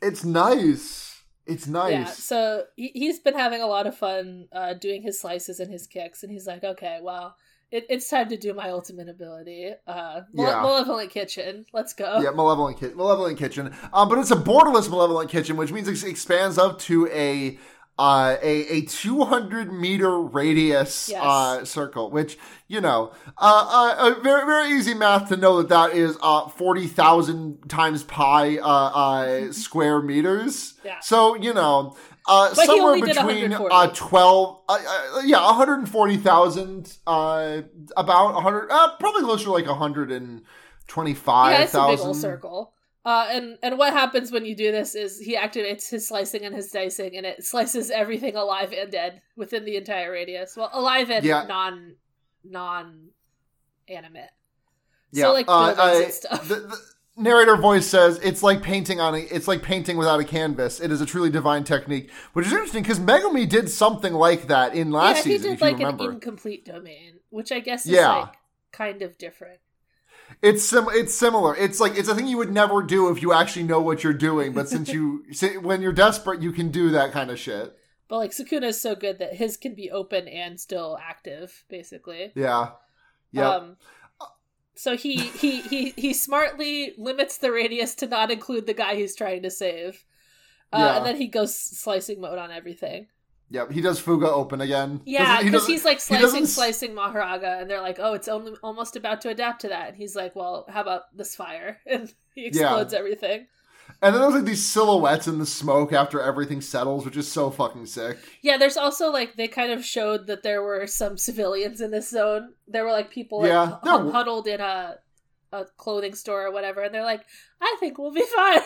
Speaker 1: It's nice. It's nice.
Speaker 2: Yeah, so he, he's been having a lot of fun uh, doing his slices and his kicks, and he's like, okay, well, it, it's time to do my ultimate ability. Uh, Male-
Speaker 1: Yeah.
Speaker 2: Malevolent Kitchen, let's go.
Speaker 1: Yeah, malevolent kitchen, malevolent kitchen. Um, but it's a borderless malevolent kitchen, which means it expands up to a uh, a a two hundred meter radius
Speaker 2: Yes.
Speaker 1: uh, circle. Which you know, uh, uh, uh, very very easy math to know that that is uh forty thousand times pi uh, uh square meters.
Speaker 2: Yeah.
Speaker 1: So you know. Uh,
Speaker 2: But he
Speaker 1: somewhere between
Speaker 2: 140.
Speaker 1: uh, 12, uh, uh, yeah, 140,000, uh, about 100, uh, probably closer to like 125,000.
Speaker 2: yeah, it's a big old circle. Uh, and and what happens when you do this is he activates his slicing and his dicing, and it slices everything alive and dead within the entire radius. Well, alive and
Speaker 1: Yeah.
Speaker 2: non non animate.
Speaker 1: Yeah,
Speaker 2: So like
Speaker 1: uh, I-
Speaker 2: and stuff.
Speaker 1: The, the narrator voice says it's like painting on a, it's like painting without a canvas. It is a truly divine technique, which is interesting because Megumi did something like that in last
Speaker 2: yeah,
Speaker 1: season.
Speaker 2: he
Speaker 1: if
Speaker 2: did like an incomplete domain, which I guess is
Speaker 1: Yeah.
Speaker 2: like kind of different.
Speaker 1: It's sim- it's similar. It's like it's a thing you would never do if you actually know what you're doing. But since you when you're desperate, you can do that kind of shit.
Speaker 2: But like Sukuna is so good that his can be open and still active, basically.
Speaker 1: Yeah, yeah.
Speaker 2: Um, so he he he he smartly limits the radius to not include the guy he's trying to save. Uh,
Speaker 1: Yeah.
Speaker 2: And then he goes slicing mode on everything.
Speaker 1: Yep, he does Fuga open again.
Speaker 2: Yeah,
Speaker 1: Doesn't- he
Speaker 2: because he's like slicing,
Speaker 1: doesn't
Speaker 2: slicing Mahoraga, and they're like, "Oh, it's only almost about to adapt to that." And he's like, "Well, how about this fire?" And he explodes everything.
Speaker 1: And then there's like these silhouettes in the smoke after everything settles, which is so fucking sick.
Speaker 2: Yeah, there's also like they kind of showed that there were some civilians in this zone. There were like people
Speaker 1: Yeah, there
Speaker 2: huddled in a a clothing store or whatever, and they're like, "I think we'll be fine."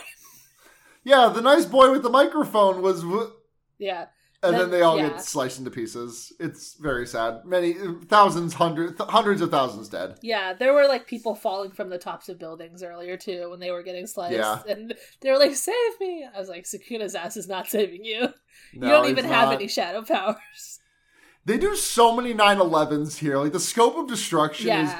Speaker 1: Yeah, the nice boy with the microphone was, w-
Speaker 2: yeah,
Speaker 1: and then,
Speaker 2: Then-
Speaker 1: they all
Speaker 2: yeah.
Speaker 1: get sliced into pieces. It's very sad. Many thousands, hundreds, th- hundreds of thousands dead.
Speaker 2: yeah. There were like people falling from the tops of buildings earlier too when they were getting sliced,
Speaker 1: Yeah.
Speaker 2: and they were like, "Save me!" I was like, "Sukuna's ass is not saving you.
Speaker 1: No,
Speaker 2: you don't even have
Speaker 1: not.
Speaker 2: any shadow powers."
Speaker 1: They do so many 9/11s here. Like the scope of destruction is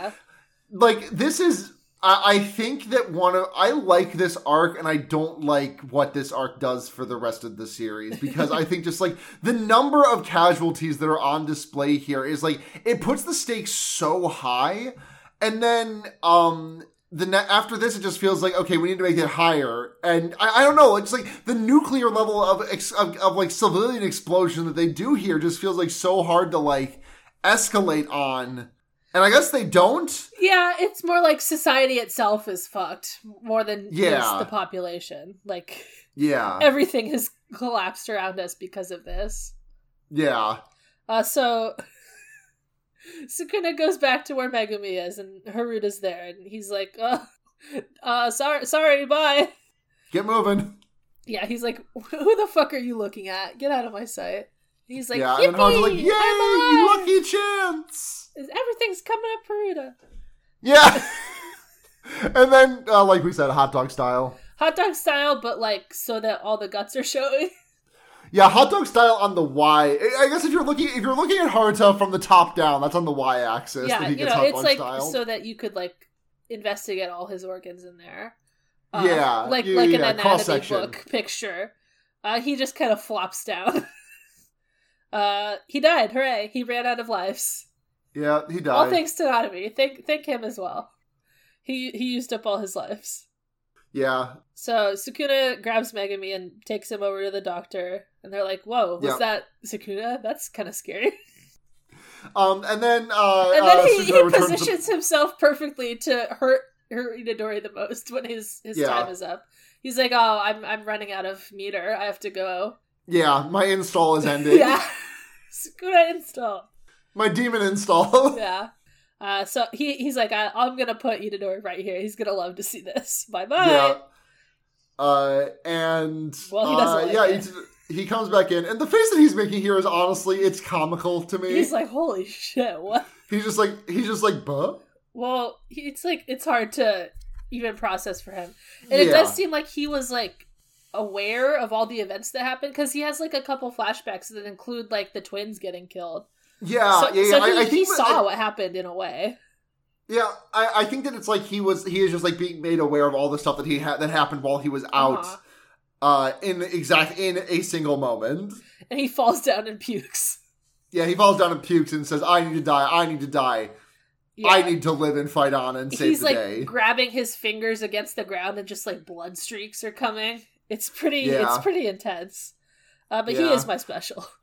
Speaker 1: like this is I, I think that one of I like this arc, and I don't like what this arc does for the rest of the series because I think just like the number of casualties that are on display here is like it puts the stakes so high, and then um the ne- after this, it just feels like okay, we need to make it higher, and I, I don't know, it's like the nuclear level of, ex- of of like civilian explosion that they do here just feels like so hard to like escalate on, and I guess they don't.
Speaker 2: Yeah, it's more like society itself is fucked more than
Speaker 1: Yeah.
Speaker 2: just the population. Like
Speaker 1: Yeah,
Speaker 2: everything has collapsed around us because of this.
Speaker 1: yeah,
Speaker 2: Uh, so Sukuna goes back to where Megumi is, and Haruta's there, and he's like, "Uh, uh, sorry, sorry, bye."
Speaker 1: get moving.
Speaker 2: Yeah, he's like, "Who the fuck are you looking at? Get out of my sight." He's like,
Speaker 1: yeah,
Speaker 2: "Yippee!
Speaker 1: and Haru's like, "Yay,
Speaker 2: I'm
Speaker 1: you
Speaker 2: alive!
Speaker 1: lucky chance!"
Speaker 2: Everything's coming up, Haruta."
Speaker 1: Yeah, and then uh, like we said, hot dog style.
Speaker 2: Hot dog style, but like so that all the guts are showing.
Speaker 1: Yeah, hot dog style on the Y. I guess if you're looking if you're looking at Haruta from the top down, that's on the Y axis.
Speaker 2: yeah, you know, it's like so that you could like investigate all his organs in there. Uh,
Speaker 1: Yeah,
Speaker 2: like
Speaker 1: yeah,
Speaker 2: like
Speaker 1: yeah,
Speaker 2: an anatomy book picture. Uh, he just kind of flops down. uh, he died. Hooray! He ran out of lives.
Speaker 1: yeah, he died.
Speaker 2: All thanks to Nanami. Thank thank him as well. He he used up all his lives.
Speaker 1: yeah,
Speaker 2: So Sukuna grabs Megumi and takes him over to the doctor, and they're like, "Whoa, was
Speaker 1: Yeah.
Speaker 2: that Sukuna? That's kind of scary."
Speaker 1: um, and then uh,
Speaker 2: and then
Speaker 1: uh,
Speaker 2: he, he
Speaker 1: returns to-
Speaker 2: positions himself perfectly to hurt hurt Itadori the most when his his
Speaker 1: Yeah.
Speaker 2: time is up. He's like, "Oh, I'm I'm running out of meter. I have to go."
Speaker 1: Yeah, my install is ending.
Speaker 2: yeah, Sukuna install.
Speaker 1: My demon install.
Speaker 2: Yeah. Uh, so he he's like, I, I'm gonna put Itadori right here. He's gonna love to see this. Bye bye.
Speaker 1: yeah. Uh, and
Speaker 2: Well, he doesn't
Speaker 1: uh,
Speaker 2: like
Speaker 1: yeah, he, he comes back in, and the face that he's making here is honestly, it's comical to me.
Speaker 2: He's like, holy shit, what?
Speaker 1: he's just like he's just like, buh.
Speaker 2: Well, it's like it's hard to even process for him, and it does seem like he was like aware of all the events that happened because he has like a couple flashbacks that include like the twins getting killed.
Speaker 1: Yeah,
Speaker 2: so
Speaker 1: yeah, yeah.
Speaker 2: so
Speaker 1: I,
Speaker 2: he,
Speaker 1: I
Speaker 2: he
Speaker 1: think that-
Speaker 2: saw what happened in a way.
Speaker 1: Yeah, I, I think that it's like he was he is just like being made aware of all the stuff that he had that happened while he was out
Speaker 2: Uh-huh.
Speaker 1: uh in exact in a single moment.
Speaker 2: And he falls down and pukes.
Speaker 1: Yeah, he falls down and pukes and says, "I need to die. I need to die.
Speaker 2: Yeah.
Speaker 1: I need to live and fight on and save
Speaker 2: He's
Speaker 1: the
Speaker 2: like
Speaker 1: day."
Speaker 2: grabbing his fingers against the ground and just like blood streaks are coming. It's pretty
Speaker 1: Yeah.
Speaker 2: it's pretty intense. Uh, but he is my special.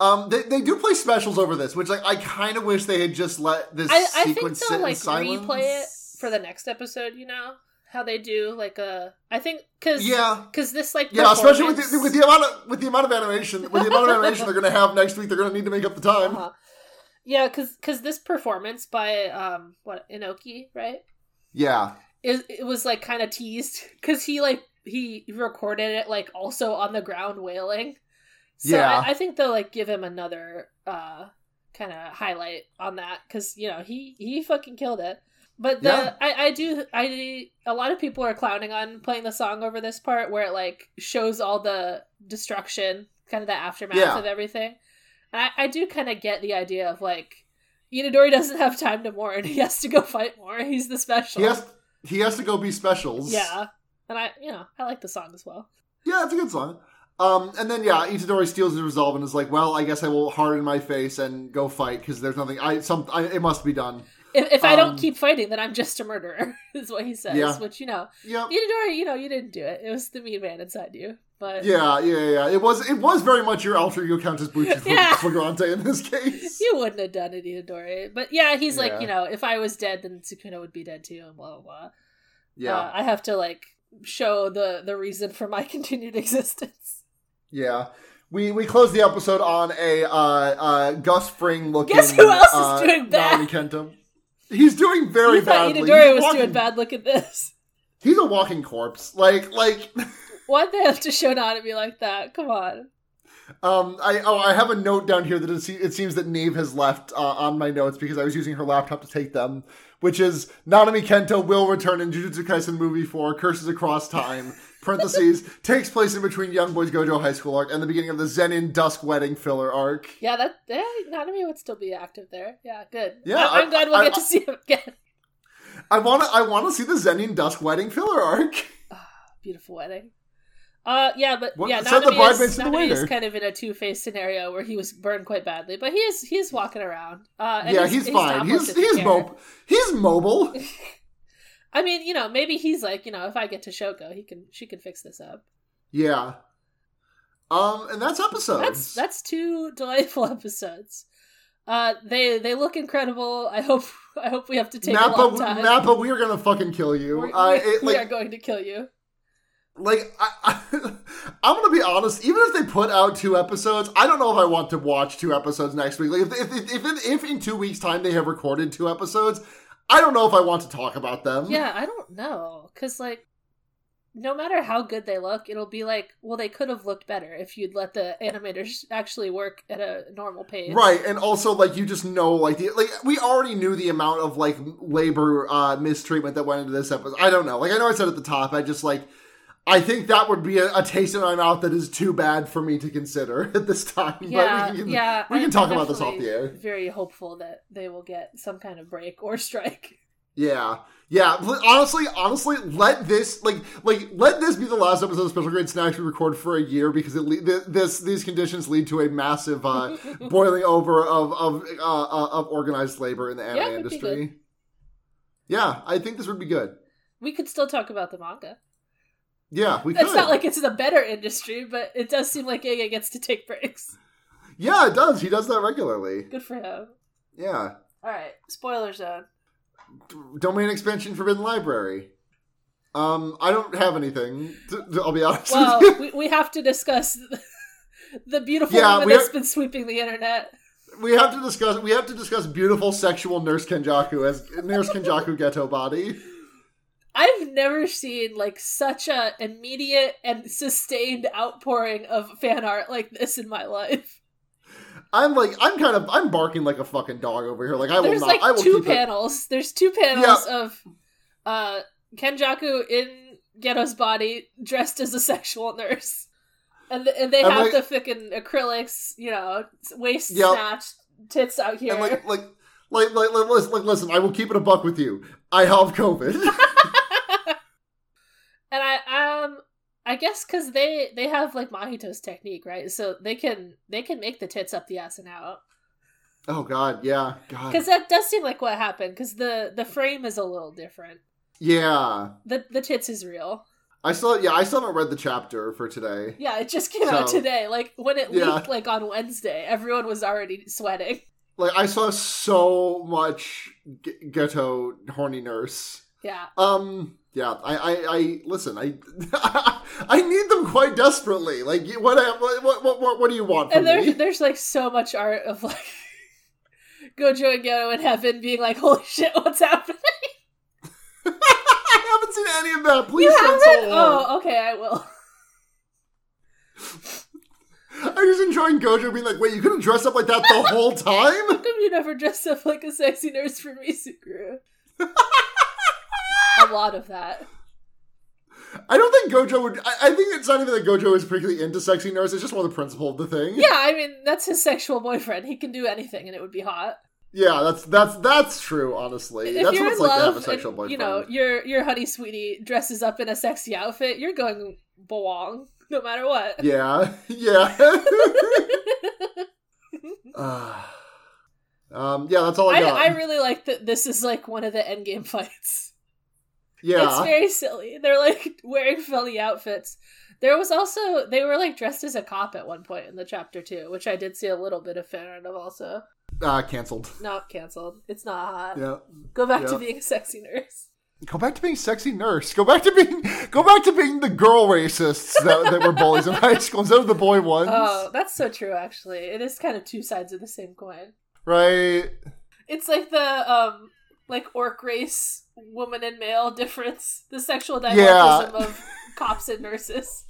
Speaker 1: Um, they, they do play specials over this, which like I kind of wish they had just let this
Speaker 2: I, I think
Speaker 1: sequence
Speaker 2: they'll
Speaker 1: sit in
Speaker 2: like
Speaker 1: silence.
Speaker 2: replay it for the next episode, you know? How they do like a I think cuz
Speaker 1: Yeah,
Speaker 2: cuz this like
Speaker 1: yeah, especially with the, with the amount of with the amount of animation with the amount of animation they're gonna have next week. They're gonna need to make up the time.
Speaker 2: Uh-huh. Yeah, cuz cuz this performance by um what Enoki, right?
Speaker 1: Yeah,
Speaker 2: It, it was like kind of teased cuz he like he recorded it like also on the ground wailing. So
Speaker 1: Yeah.
Speaker 2: I, I think they'll like give him another uh kind of highlight on that cuz you know, he he fucking killed it. But the
Speaker 1: Yeah.
Speaker 2: I I do I a lot of people are clowning on playing the song over this part where it like shows all the destruction, kind of the aftermath
Speaker 1: Yeah.
Speaker 2: of everything. And I I do kind of get the idea of like Itadori doesn't have time to mourn. He has to go fight more. He's the special.
Speaker 1: he has he has to go be specials.
Speaker 2: Yeah. And I, you know, I like the song as well.
Speaker 1: Yeah, it's a good song. Um, and then yeah, Itadori steels his resolve and is like, "Well, I guess I will harden my face and go fight because there's nothing. I some I, it must be done."
Speaker 2: If, if I
Speaker 1: Um,
Speaker 2: don't keep fighting, then I'm just a murderer, is what he says.
Speaker 1: Yeah.
Speaker 2: Which, you know,
Speaker 1: Yep.
Speaker 2: Itadori, you know, you didn't do it. It was the mean man inside you. But
Speaker 1: Yeah, yeah, yeah. It was it was very much your alter ego Countess Bucci
Speaker 2: Yeah.
Speaker 1: Flagrante in this case.
Speaker 2: you wouldn't have done it, Itadori. But yeah, he's like, you know, if I was dead, then Sukuna would be dead too, and blah, blah, blah.
Speaker 1: Yeah,
Speaker 2: Uh, I have to, like, show the, the reason for my continued existence.
Speaker 1: yeah. We we closed the episode on a uh, uh, Gus Fring looking.
Speaker 2: Guess who else is
Speaker 1: uh,
Speaker 2: doing bad?
Speaker 1: Nanami Kento. He's doing very
Speaker 2: you
Speaker 1: badly.
Speaker 2: Itadori was
Speaker 1: walking-
Speaker 2: doing bad. Look at this.
Speaker 1: He's a walking corpse. Like like.
Speaker 2: Why'd they have to show Nanami like that? Come on.
Speaker 1: Um, I oh, I have a note down here that it, se- it seems that Neve has left uh, on my notes because I was using her laptop to take them, which is Nanami Kento will return in Jujutsu Kaisen movie four Curses Across Time. Parentheses takes place in between Young Boys Gojo High School arc and the beginning of the Zenin Dusk Wedding filler arc.
Speaker 2: Yeah, that yeah, Nanami would still be active there. Yeah, good.
Speaker 1: Yeah,
Speaker 2: I, am glad we'll
Speaker 1: I-
Speaker 2: get
Speaker 1: I-
Speaker 2: to see him again.
Speaker 1: I want to. I want to see the Zenin Dusk wedding filler arc.
Speaker 2: Ah, beautiful wedding. Uh, yeah, but
Speaker 1: What-
Speaker 2: yeah, Nanami is,
Speaker 1: the
Speaker 2: Nanami is kind of in a two faced scenario where he was burned quite badly, but he is he's walking around. Uh, and
Speaker 1: yeah, he's, fine. He's
Speaker 2: he
Speaker 1: he's
Speaker 2: cares.
Speaker 1: mo- he's mobile.
Speaker 2: I mean, you know, maybe he's like, you know, if I get to Shoko, he can she can fix this up.
Speaker 1: Yeah. Um, and that's episodes.
Speaker 2: That's that's two delightful episodes. Uh, they they look incredible. I hope I hope we have to take a
Speaker 1: MAPPA.
Speaker 2: long time.
Speaker 1: MAPPA, we are gonna fucking kill you.
Speaker 2: We're-
Speaker 1: uh,
Speaker 2: we,
Speaker 1: it,
Speaker 2: we are going to kill you.
Speaker 1: Like I, I, I'm gonna be honest. Even if they put out two episodes, I don't know if I want to watch two episodes next week. Like if if if, if, in, if in two weeks' time they have recorded two episodes, I don't know if I want to talk about them.
Speaker 2: Yeah, I don't know, cause like, no matter how good they look, it'll be like, well, they could have looked better if you'd let the animators actually work at a normal pace.
Speaker 1: Right, and also like you just know like the like we already knew the amount of like labor uh mistreatment that went into this episode. I don't know. Like I know I said at the top, I just like I think that would be a, a taste in my mouth that is too bad for me to consider at this time.
Speaker 2: Yeah,
Speaker 1: but we can,
Speaker 2: yeah.
Speaker 1: we can
Speaker 2: I'm
Speaker 1: talk about this off the air.
Speaker 2: Very hopeful that they will get some kind of break or strike.
Speaker 1: Yeah, yeah. Honestly, honestly, let this like like let this be the last episode of Special Grade Snacks we record for a year because it le- this these conditions lead to a massive uh, boiling over of of uh, uh, of organized labor in the anime
Speaker 2: Yeah, it would be
Speaker 1: industry. Yeah, I think this would be good.
Speaker 2: We could still talk about the manga.
Speaker 1: Yeah, we
Speaker 2: It's
Speaker 1: could.
Speaker 2: not like it's the better industry, but it does seem like Gege gets to take breaks.
Speaker 1: yeah, it does. He does that regularly.
Speaker 2: Good for him.
Speaker 1: Yeah.
Speaker 2: All right, spoiler zone.
Speaker 1: D- Domain expansion Forbidden Library. Um, I don't have anything. I'll be honest
Speaker 2: Well, we, we have to discuss the beautiful
Speaker 1: Yeah,
Speaker 2: woman that's
Speaker 1: are-
Speaker 2: been sweeping the internet.
Speaker 1: We have to discuss. We have to discuss beautiful sexual Nurse Kenjaku as Nurse Kenjaku Geto Body.
Speaker 2: I've never seen like such a immediate and sustained outpouring of fan art like this in my life.
Speaker 1: I'm like, I'm kind of, I'm barking like a fucking dog over here. Like I will not.
Speaker 2: like
Speaker 1: I will
Speaker 2: two
Speaker 1: keep it.
Speaker 2: panels. There's two panels of uh Kenjaku in Geto's body dressed as a sexual nurse. And, th- and they
Speaker 1: And,
Speaker 2: have
Speaker 1: like-
Speaker 2: the fucking acrylics, you know, waist
Speaker 1: Yep.
Speaker 2: snatched, tits out here.
Speaker 1: And like, like, like, like, like, listen, like, listen. I will keep it a buck with you. I have COVID.
Speaker 2: and I um I guess because they they have like Mahito's technique, right? So they can they can make the tits up the ass and out.
Speaker 1: oh God, yeah, God,
Speaker 2: Because that does seem like what happened. Because the the frame is a little different.
Speaker 1: yeah.
Speaker 2: The the tits is real.
Speaker 1: I still, yeah, I still haven't read the chapter for today.
Speaker 2: Yeah, it just came out today. Like when it
Speaker 1: Yeah.
Speaker 2: leaked, like on Wednesday, everyone was already sweating.
Speaker 1: Like I saw so much g- Geto horny nurse.
Speaker 2: Yeah,
Speaker 1: Um, yeah, I, I, I listen. I, I need them quite desperately. Like, what, what, what, what, what do you want from
Speaker 2: and there's
Speaker 1: me?
Speaker 2: there's like so much art of like Gojo and Geto in heaven being like, "Holy shit, what's happening?"
Speaker 1: I haven't seen any of that. Please
Speaker 2: you haven't? Oh, okay, I will.
Speaker 1: I'm just enjoying Gojo being like, wait, you couldn't dress up like that the whole time?
Speaker 2: How come you never dressed up like a sexy nurse for Misukuru? Lot of that.
Speaker 1: I don't think Gojo would. I, I think it's not even that Gojo is particularly into sexy nurse. It's just more the principle of the thing.
Speaker 2: Yeah, I mean that's his sexual boyfriend. He can do anything, and it would be hot.
Speaker 1: Yeah, that's that's that's true. Honestly,
Speaker 2: if
Speaker 1: that's what it's like to have a sexual
Speaker 2: and,
Speaker 1: boyfriend.
Speaker 2: you know your your honey sweetie dresses up in a sexy outfit, you're going belong no matter what.
Speaker 1: Yeah, yeah. Ah. um, yeah, that's all I
Speaker 2: I,
Speaker 1: got.
Speaker 2: I really like that. This is like one of the end game fights.
Speaker 1: Yeah,
Speaker 2: It's very silly. They're like wearing funny outfits. There was also they were like dressed as a cop at one point in the chapter too, which I did see a little bit of fan art of. Also,
Speaker 1: uh, canceled.
Speaker 2: not canceled. It's not hot.
Speaker 1: Yeah.
Speaker 2: Go back to being a sexy nurse.
Speaker 1: Go back to being sexy nurse. Go back to being go back to being the girl racists that, that were bullies in high school instead of the boy ones.
Speaker 2: Oh, that's so true. Actually, it is kind of two sides of the same coin.
Speaker 1: Right.
Speaker 2: It's like the um, like orc race woman and male difference, the sexual dimorphism
Speaker 1: Yeah.
Speaker 2: of cops and nurses.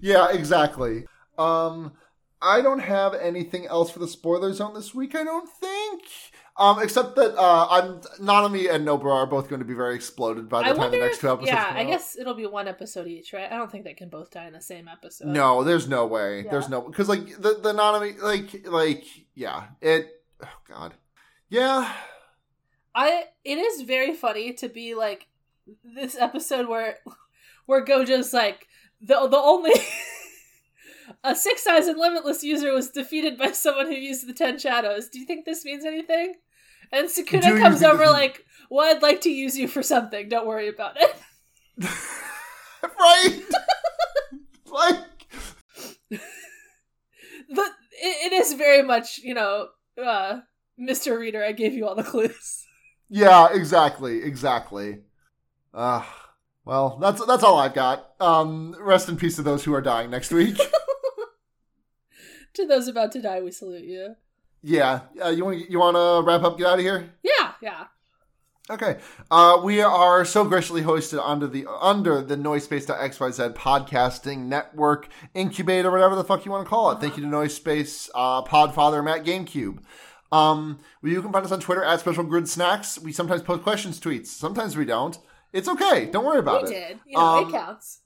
Speaker 1: Yeah, exactly. Um I don't have anything else for the spoiler zone this week, I don't think. Um, except that uh I'm Nanami and Nobara are both going to be very exploded by the
Speaker 2: I
Speaker 1: time the next two episodes
Speaker 2: yeah, I guess it'll be one episode each, right? I don't think they can both die in the same episode.
Speaker 1: No, there's no way.
Speaker 2: Yeah.
Speaker 1: There's no because like the the Nanami like like yeah it oh god yeah
Speaker 2: I it is very funny to be like this episode where where Gojo's like the the only a six eyes and limitless user was defeated by someone who used the ten shadows. Do you think this means anything? And Sukuna comes over like, "Well, I'd like to use you for something. Don't worry about it."
Speaker 1: right? like,
Speaker 2: The it, it is very much you know, uh, Mister Reader. I gave you all the clues.
Speaker 1: Yeah, exactly, exactly. Uh, well, that's that's all I've got. Um, rest in peace to those who are dying next week.
Speaker 2: to those about to die, we salute you.
Speaker 1: yeah, uh, you want you want to wrap up? Get out of here.
Speaker 2: Yeah, yeah.
Speaker 1: Okay. Uh, we are so graciously hosted under the under the Noisepace.xyz podcasting network incubator, whatever the fuck you want to call it. Thank you to Noisepace, uh, Podfather, Matt GameCube. Um, you can find us on Twitter at Special Grade Snacks. We sometimes post questions tweets. Sometimes we don't. It's okay. Don't worry about
Speaker 2: we
Speaker 1: it.
Speaker 2: We did. You know,
Speaker 1: Um,
Speaker 2: it counts.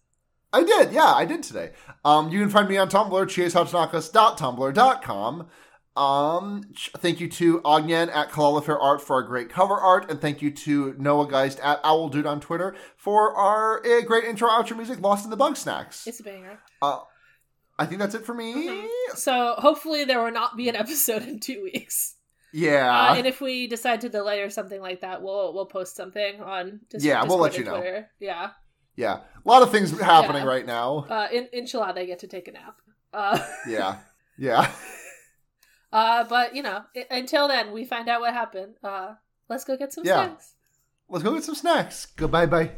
Speaker 1: I did, yeah, I did today. Um, you can find me on Tumblr, chasehoutoknakas.tumblr.com. Um, thank you to Ognan at Kalala Fair Art for our great cover art, and thank you to Noah Geist at Owl Dude on Twitter for our uh, great intro outro music, Lost in the Bugsnax.
Speaker 2: It's a banger.
Speaker 1: Uh, I think that's it for me.
Speaker 2: Mhm. So hopefully there will not be an episode in two weeks.
Speaker 1: Yeah.
Speaker 2: Uh, and if we decide to delay or something like that, we'll we'll post something on. Dis-
Speaker 1: Yeah, we'll let you know.
Speaker 2: Twitter. Yeah.
Speaker 1: yeah. A lot of things happening
Speaker 2: Yeah.
Speaker 1: right now.
Speaker 2: Uh, in inshallah, they get to take a nap. Uh,
Speaker 1: Yeah. Yeah.
Speaker 2: uh, but you know, i- until then, we find out what happened. Uh, let's go get some
Speaker 1: Yeah.
Speaker 2: snacks.
Speaker 1: Let's go get some snacks. Goodbye, bye.